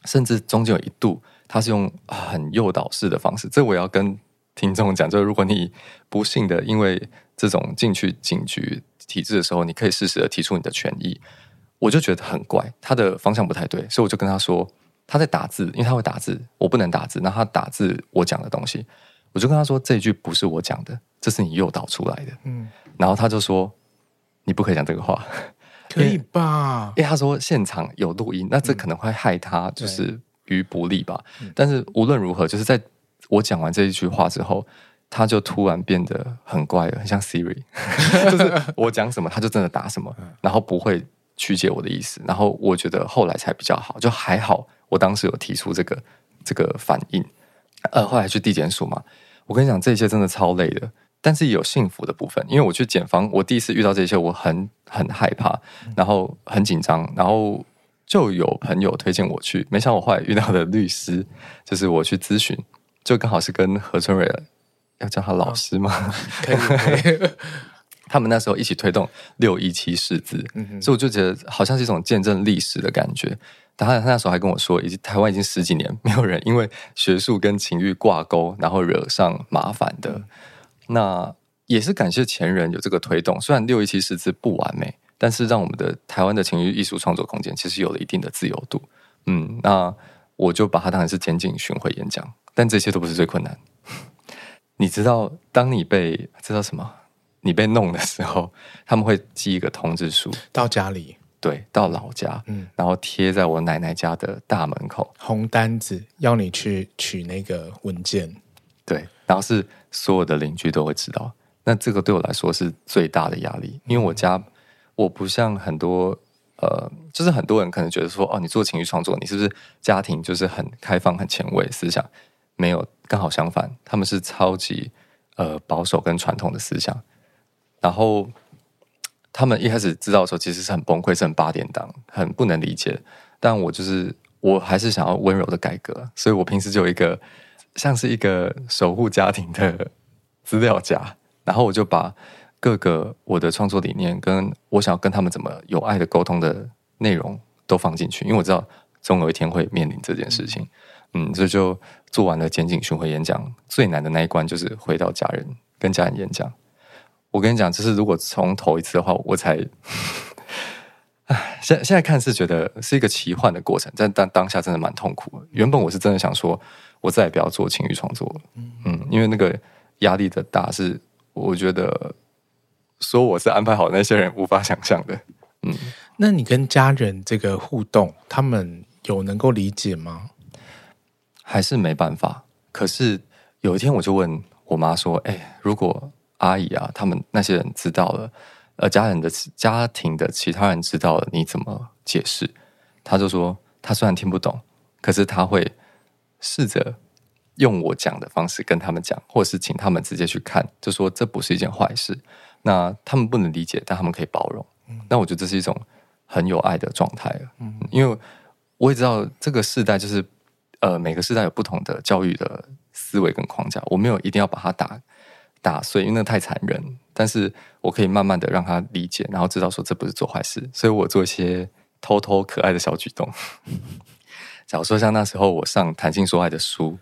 甚至中间有一度，他是用很诱导式的方式。这我要跟听众讲，就是如果你不幸的因为这种进去警局体制的时候，你可以适时的提出你的权益。我就觉得很怪，他的方向不太对，所以我就跟他说，他在打字，因为他会打字，我不能打字。那他打字我讲的东西，我就跟他说，这一句不是我讲的，这是你诱导出来的。嗯，然后他就说，你不可以讲这个话。可以吧？因为他说现场有录音，那这可能会害他就是于不利吧。嗯、但是无论如何，就是在我讲完这一句话之后，他就突然变得很怪了，很像 Siri，就是我讲什么他就真的答什么，然后不会曲解我的意思。然后我觉得后来才比较好，就还好，我当时有提出这个这个反应。呃，后来去地检署嘛，我跟你讲，这些真的超累的。但是也有幸福的部分，因为我去检方，我第一次遇到这些，我很很害怕，然后很紧张，然后就有朋友推荐我去，没想到我后来遇到的律师，就是我去咨询，就刚好是跟何春蕊，要叫他老师吗？哦、可以，可以 他们那时候一起推动六一七释字，嗯、所以我就觉得好像是一种见证历史的感觉。他他那时候还跟我说，已经台湾已经十几年没有人因为学术跟情欲挂钩，然后惹上麻烦的。嗯那也是感谢前人有这个推动，虽然六一七释字不完美，但是让我们的台湾的情欲艺术创作空间其实有了一定的自由度。嗯，那我就把它当成是检警巡回演讲，但这些都不是最困难。你知道，当你被知道什么？你被弄的时候，他们会寄一个通知书到家里，对，到老家，嗯，然后贴在我奶奶家的大门口，红单子要你去取那个文件，对，然后是。所有的邻居都会知道，那这个对我来说是最大的压力，因为我家我不像很多呃，就是很多人可能觉得说，哦，你做情绪创作，你是不是家庭就是很开放、很前卫思想？没有，刚好相反，他们是超级呃保守跟传统的思想。然后他们一开始知道的时候，其实是很崩溃，是很八点档，很不能理解。但我就是我还是想要温柔的改革，所以我平时就有一个像是一个守护家庭的资料夹，然后我就把各个我的创作理念跟我想要跟他们怎么有爱的沟通的内容都放进去，因为我知道总有一天会面临这件事情。嗯，这就，就做完了检警巡回演讲，最难的那一关就是回到家人跟家人演讲。我跟你讲，就是如果从头一次的话，我才，唉，现现在看是觉得是一个奇幻的过程，但但当下真的蛮痛苦的。原本我是真的想说，我再也不要做情欲创作了，嗯，因为那个压力的大是，我觉得说我是安排好那些人无法想象的。嗯，那你跟家人这个互动，他们有能够理解吗？还是没办法？可是有一天我就问我妈说：“哎，如果……”阿姨啊，他们那些人知道了，呃，家人的家庭的其他人知道了，你怎么解释？她就说，她虽然听不懂，可是她会试着用我讲的方式跟他们讲，或者是请他们直接去看，就说这不是一件坏事。那他们不能理解，但他们可以包容。嗯，那我觉得这是一种很有爱的状态。嗯，因为我也知道这个世代就是，呃，每个世代有不同的教育的思维跟框架，我没有一定要把它打。打碎，因为那太残忍。但是我可以慢慢的让他理解，然后知道说这不是做坏事。所以我做一些偷偷可爱的小举动。假如说像那时候我上谈性说爱的书，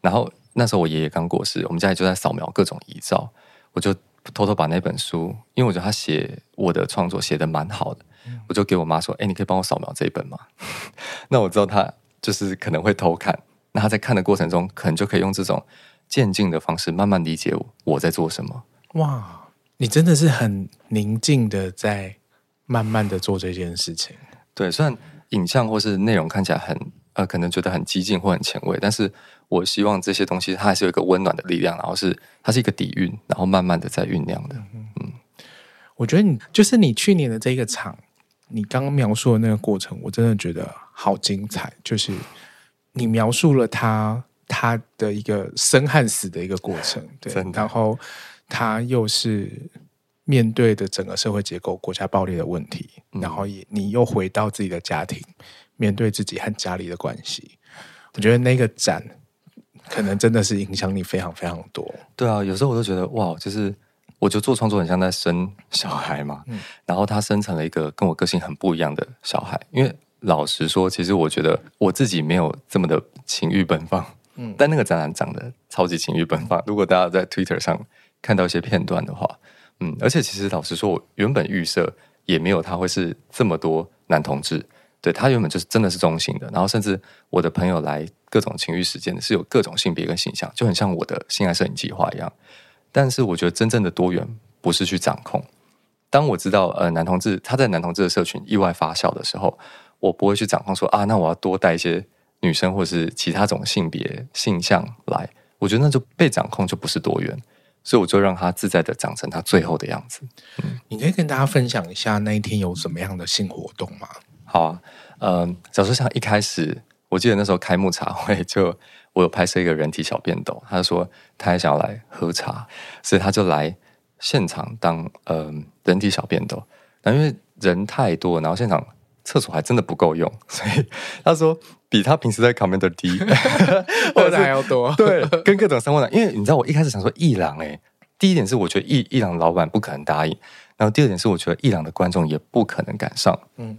然后那时候我爷爷刚过世，我们家里就在扫描各种遗照，我就偷偷把那本书，因为我觉得他写我的创作写的蛮好的，我就给我妈说：“哎，你可以帮我扫描这一本吗？”那我知道他就是可能会偷看，那他在看的过程中，可能就可以用这种。渐进的方式，慢慢理解我在做什么。哇，你真的是很宁静的在慢慢的做这件事情。对，虽然影像或是内容看起来很呃，可能觉得很激进或很前卫，但是我希望这些东西它还是有一个温暖的力量，然后是它是一个底蕴，然后慢慢的在酝酿的。嗯，嗯，我觉得你就是你去年的这个场，你刚刚描述的那个过程，我真的觉得好精彩。就是你描述了他。他的一个生和死的一个过程，对，然后他又是面对的整个社会结构、国家暴力的问题，嗯、然后也你又回到自己的家庭，面对自己和家里的关系，我觉得那个展可能真的是影响你非常非常多。对啊，有时候我都觉得哇，就是我就做创作很像在生小孩嘛，嗯、然后他生成了一个跟我个性很不一样的小孩。因为老实说，其实我觉得我自己没有这么的情欲奔放。嗯，但那个展览长得超级情欲奔放。如果大家在 Twitter 上看到一些片段的话，嗯，而且其实老实说，我原本预设也没有他会是这么多男同志，对，他原本就是真的是中性的。然后甚至我的朋友来各种情欲实践是有各种性别跟形象，就很像我的性爱摄影计划一样。但是我觉得真正的多元不是去掌控。当我知道呃男同志他在男同志的社群意外发酵的时候，我不会去掌控说啊，那我要多带一些。女生或是其他种性别性向来，我觉得那就被掌控就不是多元，所以我就让他自在的长成他最后的样子。嗯，你可以跟大家分享一下那一天有什么样的性活动吗？好啊，嗯，假如说像一开始，我记得那时候开幕茶会就，就我有拍摄一个人体小便斗，他就说他也想要来喝茶，所以他就来现场当嗯人体小便斗，那因为人太多，然后现场。厕所还真的不够用，所以他说比他平时在 Commander 低，或者还要多。对，跟各种三温暖，因为你知道，我一开始想说伊朗，哎，第一点是我觉得伊伊朗老板不可能答应，然后第二点是我觉得伊朗的观众也不可能赶上，嗯，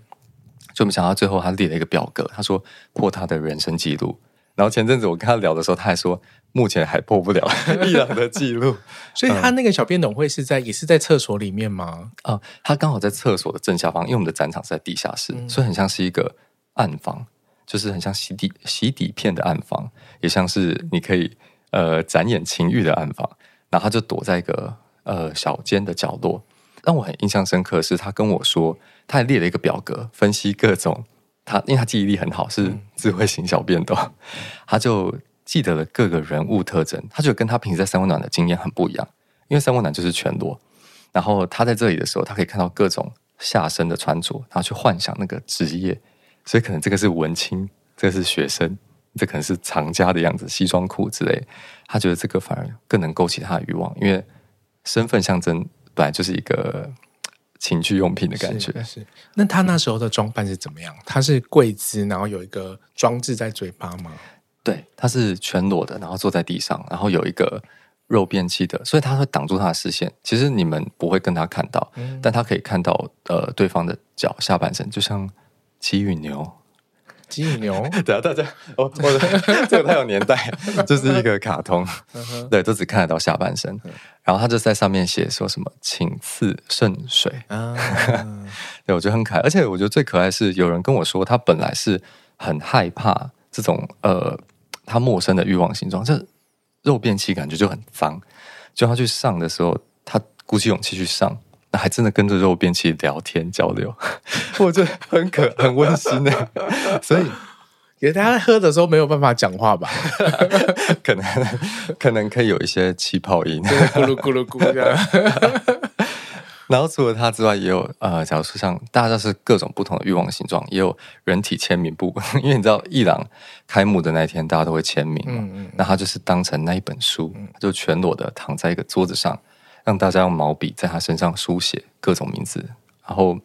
就没想到最后他列了一个表格，他说破他的人生记录。然后前阵子我跟他聊的时候，他还说目前还破不了 伊朗的记录，所以他那个小便斗会是在也是在厕所里面吗？啊、呃，他刚好在厕所的正下方，因为我们的展场是在地下室，嗯、所以很像是一个暗房，就是很像洗底洗底片的暗房，也像是你可以呃展演情欲的暗房。然后他就躲在一个呃小间的角落，让我很印象深刻的是他跟我说，他还列了一个表格分析各种。他因为他记忆力很好，是智慧型小便斗，嗯、他就记得了各个人物特征，他就跟他平时在三温暖的经验很不一样。因为三温暖就是全裸，然后他在这里的时候，他可以看到各种下身的穿着，然后去幻想那个职业，所以可能这个是文青，这个是学生，这可能是藏家的样子，西装裤之类。他觉得这个反而更能勾起他的欲望，因为身份象征本来就是一个情趣用品的感觉。是，是。那他那时候的装扮是怎么样？他是跪姿，然后有一个装置在嘴巴吗？对，他是全裸的，然后坐在地上，然后有一个。肉便器的，所以他会挡住他的视线。其实你们不会跟他看到，嗯、但他可以看到呃对方的脚下半身，就像鸡与牛。鸡与牛，对啊，大家我，我的这个太有年代，这是一个卡通，对，都只看得到下半身。然后他就在上面写说什么“请赐圣水”啊，对，我觉得很可爱。而且我觉得最可爱是有人跟我说，他本来是很害怕这种呃他陌生的欲望形状，这。肉便器感觉就很脏，就他去上的时候，他鼓起勇气去上，那还真的跟着肉便器聊天交流，我觉得很可很温馨的。所以给大家喝的时候没有办法讲话吧？可能可能可以有一些气泡音，咕噜咕噜咕这样。然后除了它之外，也有呃，假如说像大家是各种不同的欲望形状，也有人体签名簿，因为你知道伊朗开幕的那一天，大家都会签名嘛，嗯嗯，那他就是当成那一本书，就全裸的躺在一个桌子上，让大家用毛笔在他身上书写各种名字，然后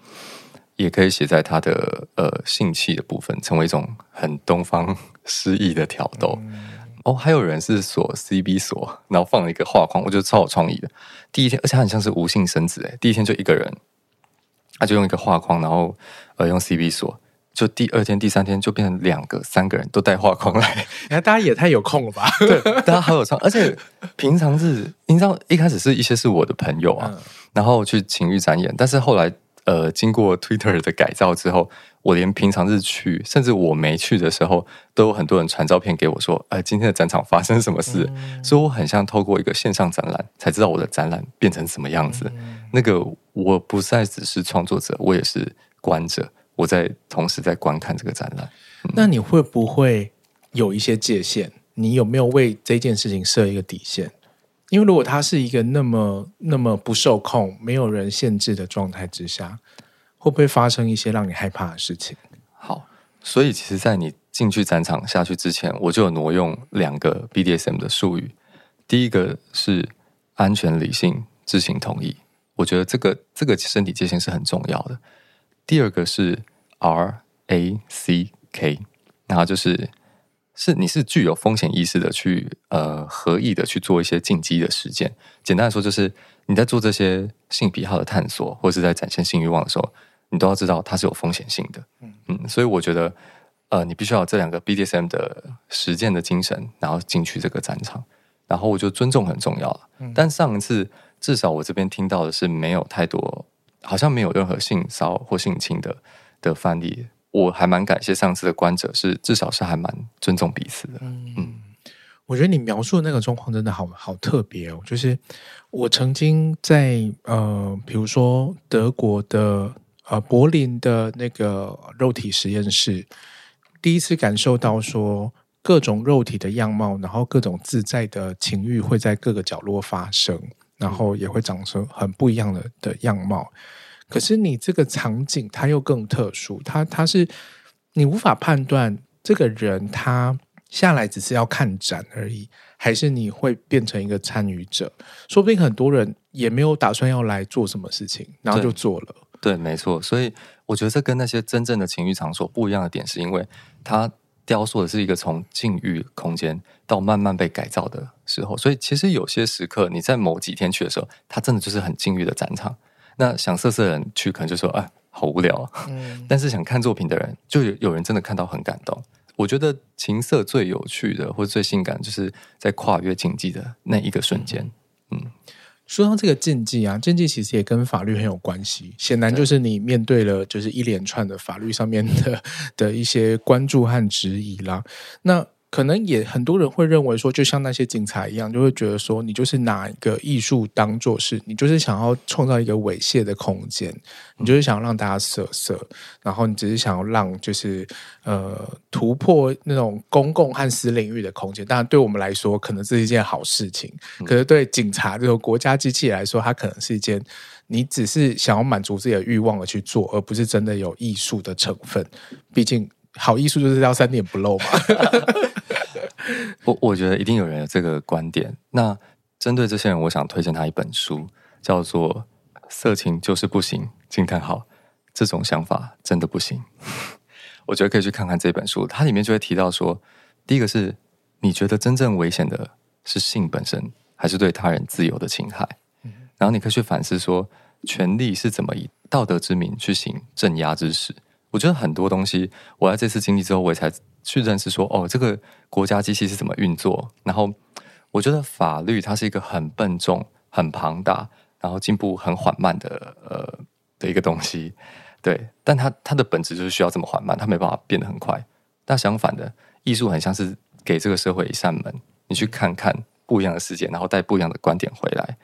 也可以写在他的呃性器的部分，成为一种很东方诗意的挑逗。嗯哦，还有人是锁 CB 锁，然后放了一个画框，我觉得超有创意的。第一天，而且很像是无性生殖，哎，第一天就一个人，他就用一个画框，然后呃用 CB 锁，就第二天、第三天就变成两个、三个人都带画框来。你 看，大家也太有空了吧？对，大家好有创，而且平常是，你知道，一开始是一些是我的朋友啊，嗯、然后去情欲展演，但是后来呃经过 Twitter 的改造之后。我连平常日去，甚至我没去的时候，都有很多人传照片给我，说：“哎，今天的展场发生什么事？”嗯、所以我很像透过一个线上展览，才知道我的展览变成什么样子。嗯、那个我不再只是创作者，我也是观者，我在同时在观看这个展览。嗯、那你会不会有一些界限？你有没有为这件事情设一个底线？因为如果它是一个那么那么不受控、没有人限制的状态之下。会不会发生一些让你害怕的事情？好，所以其实，在你进去展场下去之前，我就有挪用两个 BDSM 的术语。第一个是安全、理性、知情同意，我觉得这个这个身体界限是很重要的。第二个是 R A C K，然后就是是你是具有风险意识的去呃合意的去做一些进击的实践。简单来说，就是你在做这些性癖好的探索，或者是在展现性欲望的时候。你都要知道它是有风险性的，嗯嗯，所以我觉得，呃，你必须要有这两个 BDSM 的实践的精神，然后进去这个战场，然后我觉得尊重很重要了。嗯，但上一次至少我这边听到的是没有太多，好像没有任何性骚或性侵的的范例，我还蛮感谢上次的观者是至少是还蛮尊重彼此的。嗯，嗯，我觉得你描述的那个状况真的好好特别哦，就是我曾经在呃，比如说德国的。呃，柏林的那个肉体实验室，第一次感受到说各种肉体的样貌，然后各种自在的情欲会在各个角落发生，然后也会长成很不一样的的样貌。可是你这个场景它又更特殊，它它是你无法判断这个人他下来只是要看展而已，还是你会变成一个参与者？说不定很多人也没有打算要来做什么事情，然后就做了。对，没错，所以我觉得这跟那些真正的情欲场所不一样的点，是因为它雕塑的是一个从禁欲空间到慢慢被改造的时候。所以其实有些时刻，你在某几天去的时候，它真的就是很禁欲的展场。那想色色的人去，可能就说：“哎，好无聊。”嗯。但是想看作品的人，就有有人真的看到很感动。我觉得情色最有趣的，或者最性感，就是在跨越禁忌的那一个瞬间。嗯。嗯说到这个禁忌啊，禁忌其实也跟法律很有关系。显然就是你面对了就是一连串的法律上面的 的一些关注和质疑啦。那可能也很多人会认为说，就像那些警察一样，就会觉得说，你就是拿一个艺术当做是，你就是想要创造一个猥亵的空间，你就是想要让大家色色，然后你只是想要让就是呃突破那种公共和私领域的空间。当然，对我们来说，可能是一件好事情，可是对警察这种国家机器来说，它可能是一件你只是想要满足自己的欲望而去做，而不是真的有艺术的成分。毕竟，好艺术就是要三点不漏嘛。我我觉得一定有人有这个观点。那针对这些人，我想推荐他一本书，叫做《色情就是不行》，惊叹号！这种想法真的不行。我觉得可以去看看这本书，它里面就会提到说，第一个是你觉得真正危险的是性本身，还是对他人自由的侵害？然后你可以去反思说，权力是怎么以道德之名去行镇压之实。我觉得很多东西，我在这次经历之后，我也才去认识说，哦，这个国家机器是怎么运作。然后，我觉得法律它是一个很笨重、很庞大，然后进步很缓慢的呃的一个东西。对，但它它的本质就是需要这么缓慢，它没办法变得很快。但相反的，艺术很像是给这个社会一扇门，你去看看不一样的世界，然后带不一样的观点回来，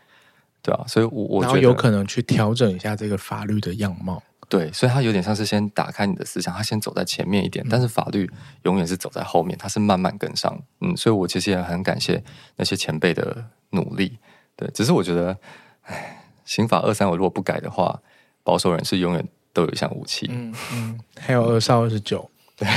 对啊，所以我，我觉得有可能去调整一下这个法律的样貌。对，所以他有点像是先打开你的思想，他先走在前面一点，但是法律永远是走在后面，他是慢慢跟上。嗯，所以我其实也很感谢那些前辈的努力。对，只是我觉得，哎，刑法二三，我如果不改的话，保守人是永远。都有一项武器，嗯 嗯，还有二少二十九，对。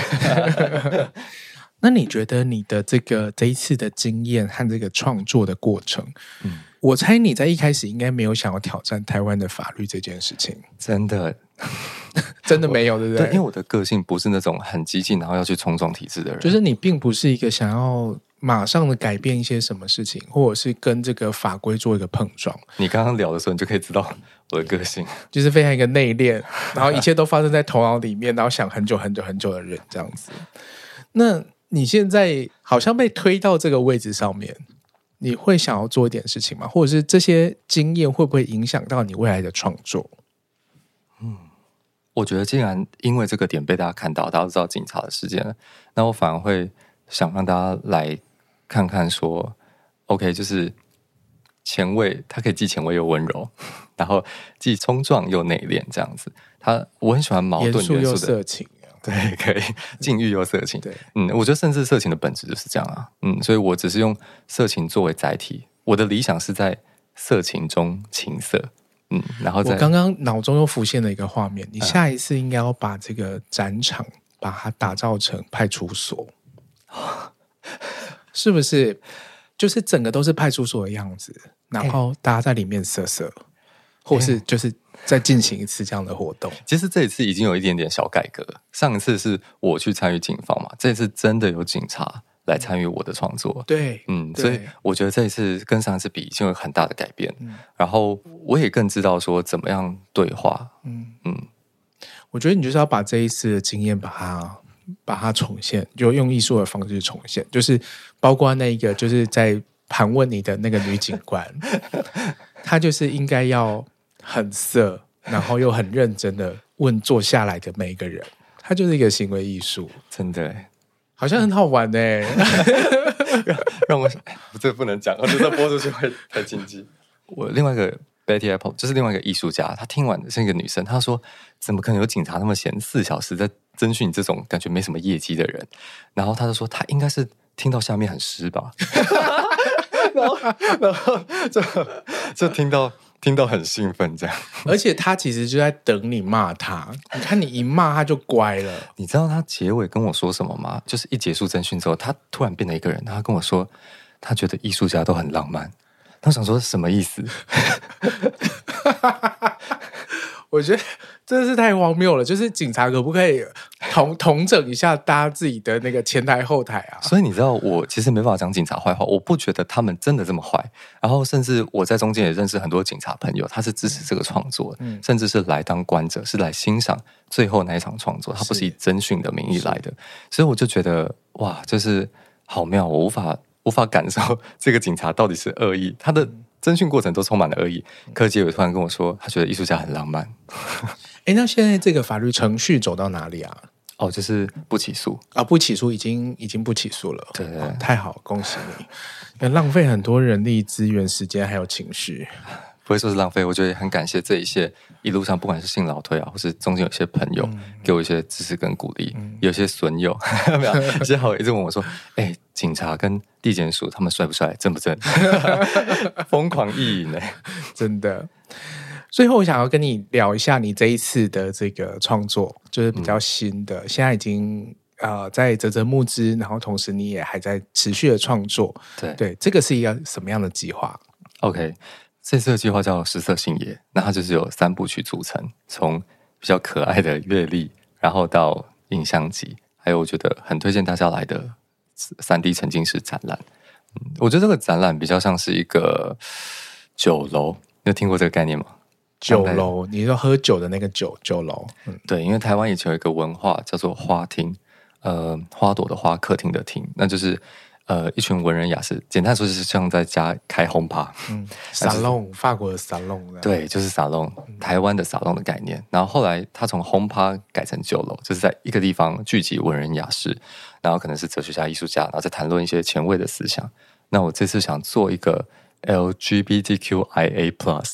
那你觉得你的这个这一次的经验和这个创作的过程，嗯，我猜你在一开始应该没有想要挑战台湾的法律这件事情，真的，真的没有，对不对？对，因为我的个性不是那种很激进，然后要去冲撞体制的人，就是你并不是一个想要。马上的改变一些什么事情，或者是跟这个法规做一个碰撞。你刚刚聊的时候，你就可以知道我的个性，就是非常一个内敛，然后一切都发生在头脑里面，然后想很久很久很久的人这样子。那你现在好像被推到这个位置上面，你会想要做一点事情吗？或者是这些经验会不会影响到你未来的创作？嗯，我觉得既然因为这个点被大家看到，大家都知道警察的事件了，那我反而会想让大家来。看看说，OK，就是前卫，他可以既前卫又温柔，然后既冲撞又内敛，这样子。他我很喜欢矛盾元素的，色情，对，可以禁欲又色情，对，嗯，我觉得甚至色情的本质就是这样啊，嗯，所以我只是用色情作为载体，我的理想是在色情中情色，嗯，然后我刚刚脑中又浮现了一个画面，你下一次应该要把这个展场把它打造成派出所。是不是？就是整个都是派出所的样子，然后大家在里面瑟瑟，或是就是再进行一次这样的活动。其实这一次已经有一点点小改革。上一次是我去参与警方嘛，这一次真的有警察来参与我的创作。对，嗯，所以我觉得这一次跟上一次比，已经有很大的改变。然后我也更知道说怎么样对话。嗯嗯，我觉得你就是要把这一次的经验把它。把它重现，就用艺术的方式重现，就是包括那一个就是在盘问你的那个女警官，她就是应该要很色，然后又很认真的问坐下来的每一个人，她就是一个行为艺术，真的好像很好玩呢。让我想，这不能讲，我觉得播出去会太禁忌。我另外一个。Betty Apple 就是另外一个艺术家，她听完是一个女生，她说：“怎么可能有警察那么闲，四小时在侦讯你这种感觉没什么业绩的人？”然后她就说：“她应该是听到下面很湿吧。”然后，然后就就听到听到很兴奋这样，而且他其实就在等你骂他，你看你一骂他就乖了。你知道他结尾跟我说什么吗？就是一结束征讯之后，他突然变了一个人，他跟我说：“他觉得艺术家都很浪漫。”他想说什么意思？我觉得真的是太荒谬了。就是警察可不可以统统整一下大家自己的那个前台后台啊？所以你知道，我其实没办法讲警察坏话。我不觉得他们真的这么坏。然后，甚至我在中间也认识很多警察朋友，他是支持这个创作，嗯，甚至是来当观者，是来欣赏最后那一场创作。他不是以侦讯的名义来的。所以我就觉得哇，就是好妙，我无法。无法感受这个警察到底是恶意，他的侦讯过程都充满了恶意。柯洁伟突然跟我说，他觉得艺术家很浪漫。哎，那现在这个法律程序走到哪里啊？哦，就是不起诉啊，不起诉已经已经不起诉了。对，对，对，哦，太好，恭喜你！要 浪费很多人力资源、时间还有情绪。不会说是浪费，我觉得很感谢这一些一路上，不管是信老推啊，或是中间有些朋友给我一些支持跟鼓励，嗯、有些损友，没有，有些好友一直问我说：“哎、欸，警察跟地检署他们帅不帅，正不正？” 疯狂意淫呢，真的。最后，我想要跟你聊一下你这一次的这个创作，就是比较新的，嗯、现在已经呃在泽泽募资，然后同时你也还在持续的创作。对对，这个是一个什么样的计划？OK，这次的计划叫食色性也，那它就是由三部曲组成，从比较可爱的阅历，然后到影像集，还有我觉得很推荐大家来的三 D 沉浸式展览。嗯，我觉得这个展览比较像是一个酒楼，你有听过这个概念吗？酒楼，你说喝酒的那个酒酒楼，嗯，对，因为台湾以前有一个文化叫做花厅，呃，花朵的花，客厅的厅，那就是呃一群文人雅士，简单说就是像在家开轰趴，嗯，salon，法国的 salon，对，就是 salon，台湾的 salon 的概念。然后后来他从轰趴改成酒楼，就是在一个地方聚集文人雅士，然后可能是哲学家、艺术家，然后再谈论一些前卫的思想。那我这次想做一个。LGBTQIA Plus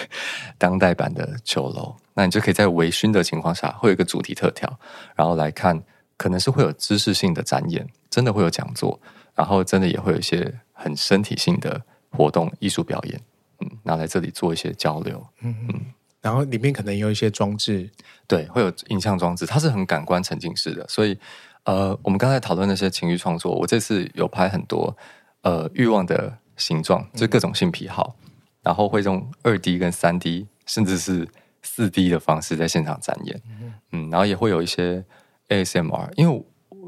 当代版的酒楼，那你就可以在微醺的情况下，会有一个主题特调，然后来看，可能是会有知识性的展演，真的会有讲座，然后真的也会有一些很身体性的活动、艺术表演，嗯，那来这里做一些交流，嗯嗯，然后里面可能也有一些装置，对，会有影像装置，它是很感官沉浸式的，所以，呃，我们刚才讨论那些情绪创作，我这次有拍很多，呃，欲望的。形状就各种性癖好，嗯、然后会用二 D 跟三 D，甚至是四 D 的方式在现场展演，嗯，嗯，然后也会有一些 ASMR，因为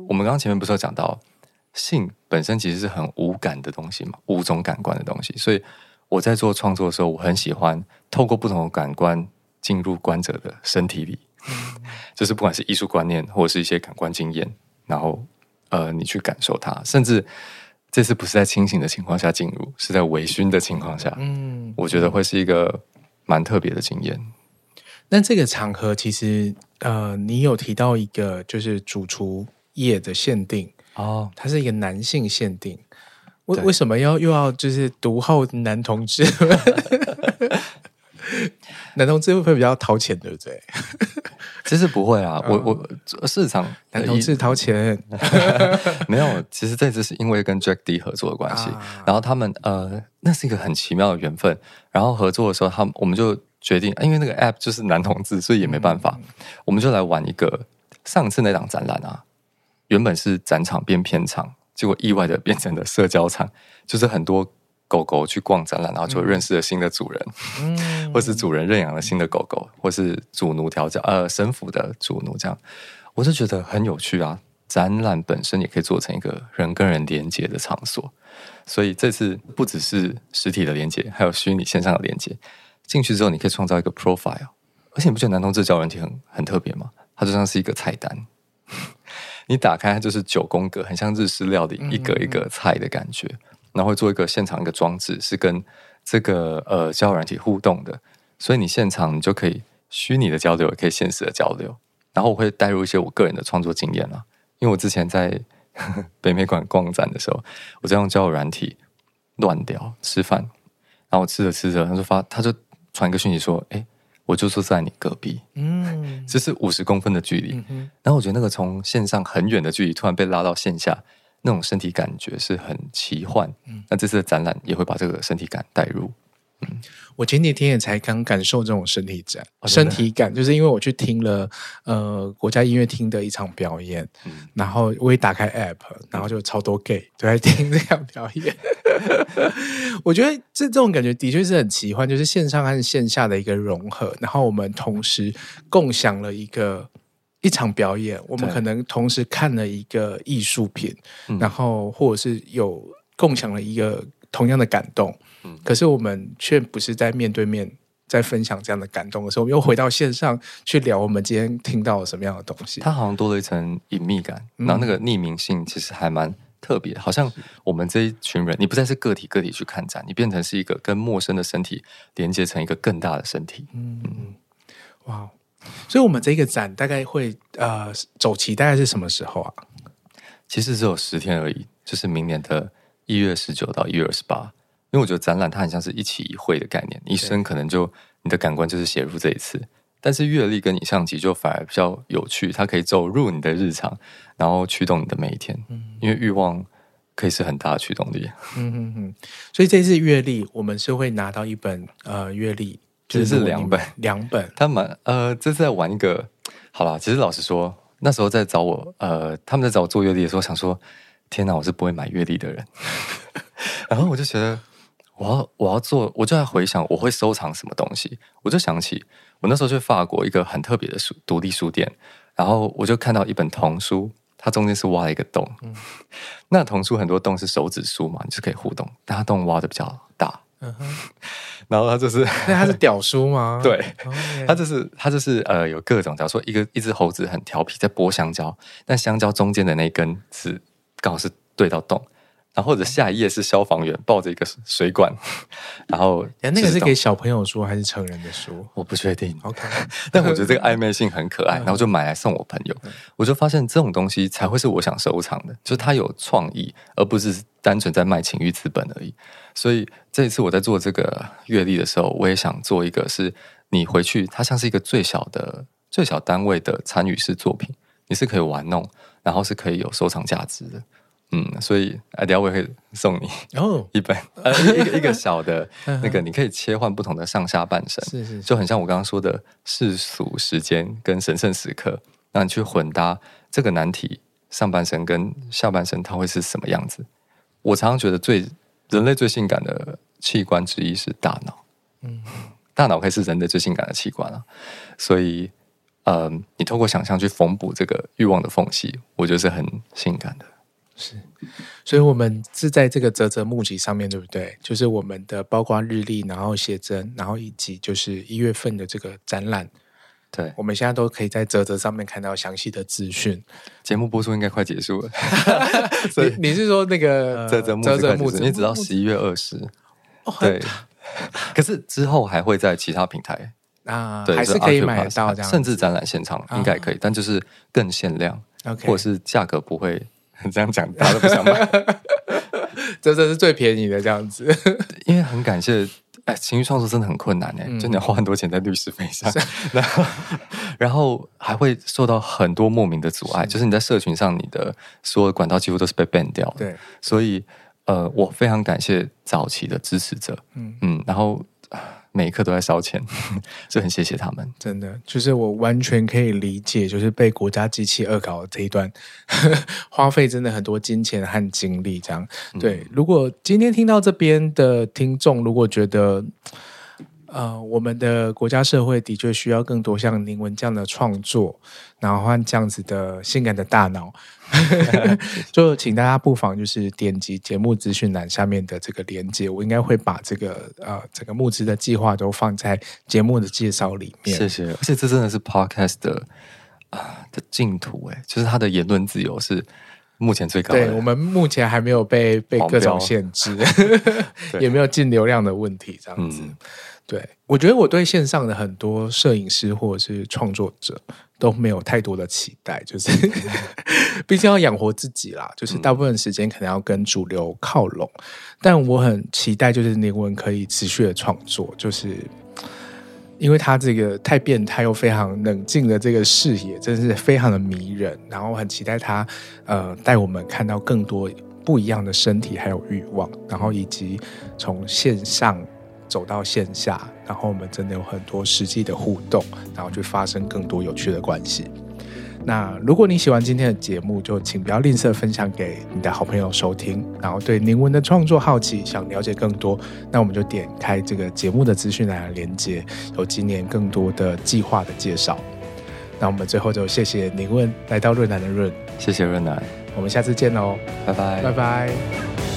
我们刚刚前面不是有讲到，性本身其实是很无感的东西嘛，五种感官的东西，所以我在做创作的时候，我很喜欢透过不同的感官进入观者的身体里，嗯、就是不管是艺术观念或者是一些感官经验，然后呃，你去感受它，甚至。这次不是在清醒的情况下进入，是在微醺的情况下。嗯，我觉得会是一个蛮特别的经验。那这个场合其实，呃，你有提到一个就是主厨业的限定哦，它是一个男性限定。为为什么要又要就是独后男同志？男同志会不会比较掏钱，对不对？其实不会啊，我我市场男同志掏钱 没有。其实这次是因为跟 Jack D 合作的关系，啊、然后他们呃，那是一个很奇妙的缘分。然后合作的时候，他们我们就决定，因为那个 App 就是男同志，所以也没办法，嗯、我们就来玩一个。上次那档展览啊，原本是展场变片场，结果意外的变成了社交场，就是很多。狗狗去逛展览，然后就认识了新的主人，嗯、或是主人认养了新的狗狗，或是主奴调教呃神父的主奴这样，我就觉得很有趣啊。展览本身也可以做成一个人跟人连接的场所，所以这次不只是实体的连接，还有虚拟线上的连接。进去之后，你可以创造一个 profile，而且你不觉得男同志交友软体很很特别吗？它就像是一个菜单，你打开它就是九宫格，很像日式料理一格一个菜的感觉。嗯嗯然后会做一个现场一个装置，是跟这个呃交友软体互动的，所以你现场你就可以虚拟的交流，也可以现实的交流。然后我会带入一些我个人的创作经验啊，因为我之前在呵 呵北美馆逛展的时候，我在用交友软体乱聊吃饭，然后我吃着吃着，他就发他就传一个讯息说：“哎，我就坐在你隔壁，嗯，这是五十公分的距离。嗯”然后我觉得那个从线上很远的距离突然被拉到线下。那种身体感觉是很奇幻，嗯，那这次的展览也会把这个身体感带入。嗯，我前几天也才刚感受这种身体感，哦、身体感就是因为我去听了呃国家音乐厅的一场表演，嗯、然后我一打开 app，然后就超多 gay 都在听这样表演。我觉得这这种感觉的确是很奇幻，就是线上和线下的一个融合，然后我们同时共享了一个。一场表演，我们可能同时看了一个艺术品，对然后或者是有共享了一个同样的感动，嗯、可是我们却不是在面对面在分享这样的感动的时候，我们又回到线上去聊我们今天听到了什么样的东西。它好像多了一层隐秘感，然后那个匿名性其实还蛮特别，好像我们这一群人，你不再是个体个体去看展，你变成是一个跟陌生的身体连接成一个更大的身体。嗯嗯，哇。所以，我们这个展大概会呃走期大概是什么时候啊？其实只有十天而已，就是明年的一月十九到一月二十八。因为我觉得展览它很像是一起一会的概念，一生可能就你的感官就是写入这一次。但是阅历跟影像集就反而比较有趣，它可以走入你的日常，然后驱动你的每一天。嗯，因为欲望可以是很大的驱动力。嗯嗯嗯。所以这次阅历，我们是会拿到一本呃阅历。其实是两本，两本。他们呃，这次在玩一个。好啦，其实老实说，那时候在找我，呃，他们在找我做阅历的时候，想说，天哪，我是不会买阅历的人。然后我就觉得，我要我要做，我就在回想我会收藏什么东西。我就想起我那时候去法国一个很特别的书独立书店，然后我就看到一本童书，它中间是挖了一个洞。嗯、那童书很多洞是手指书嘛，你就可以互动，但它洞挖的比较大。嗯哼，然后它就是，那它是屌书吗？对，它就是它就是呃，有各种，假如说一个一只猴子很调皮在剥香蕉，但香蕉中间的那根是刚好是对到洞。然后或者下一页是消防员抱着一个水管，然后那个是给小朋友书还是成人的书？我不确定。OK，但我觉得这个暧昧性很可爱，然后就买来送我朋友。我就发现这种东西才会是我想收藏的，就是它有创意，而不是单纯在卖情欲资本而已。所以这一次我在做这个阅历的时候，我也想做一个是你回去，它像是一个最小的最小单位的参与式作品，你是可以玩弄，然后是可以有收藏价值的。嗯，所以阿迪我也会送你哦 一本、oh. 呃一个一个 小的那个，你可以切换不同的上下半身，是是，是，就很像我刚刚说的世俗时间跟神圣时刻，让你去混搭这个难题，上半身跟下半身它会是什么样子？我常常觉得最人类最性感的器官之一是大脑，嗯，大脑可以是人类最性感的器官啊，所以呃，你透过想象去缝补这个欲望的缝隙，我觉得是很性感的。是，所以我们是在这个泽泽募集上面对不对？就是我们的包括日历，然后写真，然后以及就是一月份的这个展览，对，我们现在都可以在泽泽上面看到详细的资讯。节目播出应该快结束了，所以你，你是说那个啧啧募啧啧募资，你直到十一月二十，对。可是之后还会在其他平台啊，还是可以买得到这样，甚至展览现场应该可以，但就是更限量或者是价格不会。这样讲，大家都不想买，这真是最便宜的这样子。因为很感谢，哎，情绪创作真的很困难哎，嗯、就你要花很多钱在律师费上，然后然后还会受到很多莫名的阻碍，是。就是你在社群上，你的所有管道几乎都是被 ban 掉的。对，所以呃，我非常感谢早期的支持者，嗯。嗯，然后。每一刻都在烧钱，就很谢谢他们。真的，就是我完全可以理解，就是被国家机器恶搞的这一段，花费真的很多金钱和精力。这样，对。如果今天听到这边的听众，如果觉得，呃，我们的国家社会的确需要更多像宁文这样的创作，然后换这样子的性感的大脑。就请大家不妨就是点击节目资讯栏下面的这个连接，我应该会把这个呃整个募资的计划都放在节目的介绍里面。谢谢，而且这真的是 Podcast 的啊、呃、的净土哎，就是他的言论自由是目前最高的。对，我们目前还没有被被各种限制，也没有禁流量的问题，这样子。嗯对，我觉得我对线上的很多摄影师或者是创作者都没有太多的期待，就是 毕竟要养活自己啦，就是大部分时间可能要跟主流靠拢。嗯、但我很期待，就是宁文可以持续的创作，就是因为他这个太变态又非常冷静的这个视野，真的是非常的迷人。然后很期待他呃带我们看到更多不一样的身体还有欲望，然后以及从线上。走到线下，然后我们真的有很多实际的互动，然后去发生更多有趣的关系。那如果你喜欢今天的节目，就请不要吝啬分享给你的好朋友收听。然后对宁文的创作好奇，想了解更多，那我们就点开这个节目的资讯栏连接，有今年更多的计划的介绍。那我们最后就谢谢宁文来到润南的润，谢谢润南，我们下次见喽，拜拜，拜拜。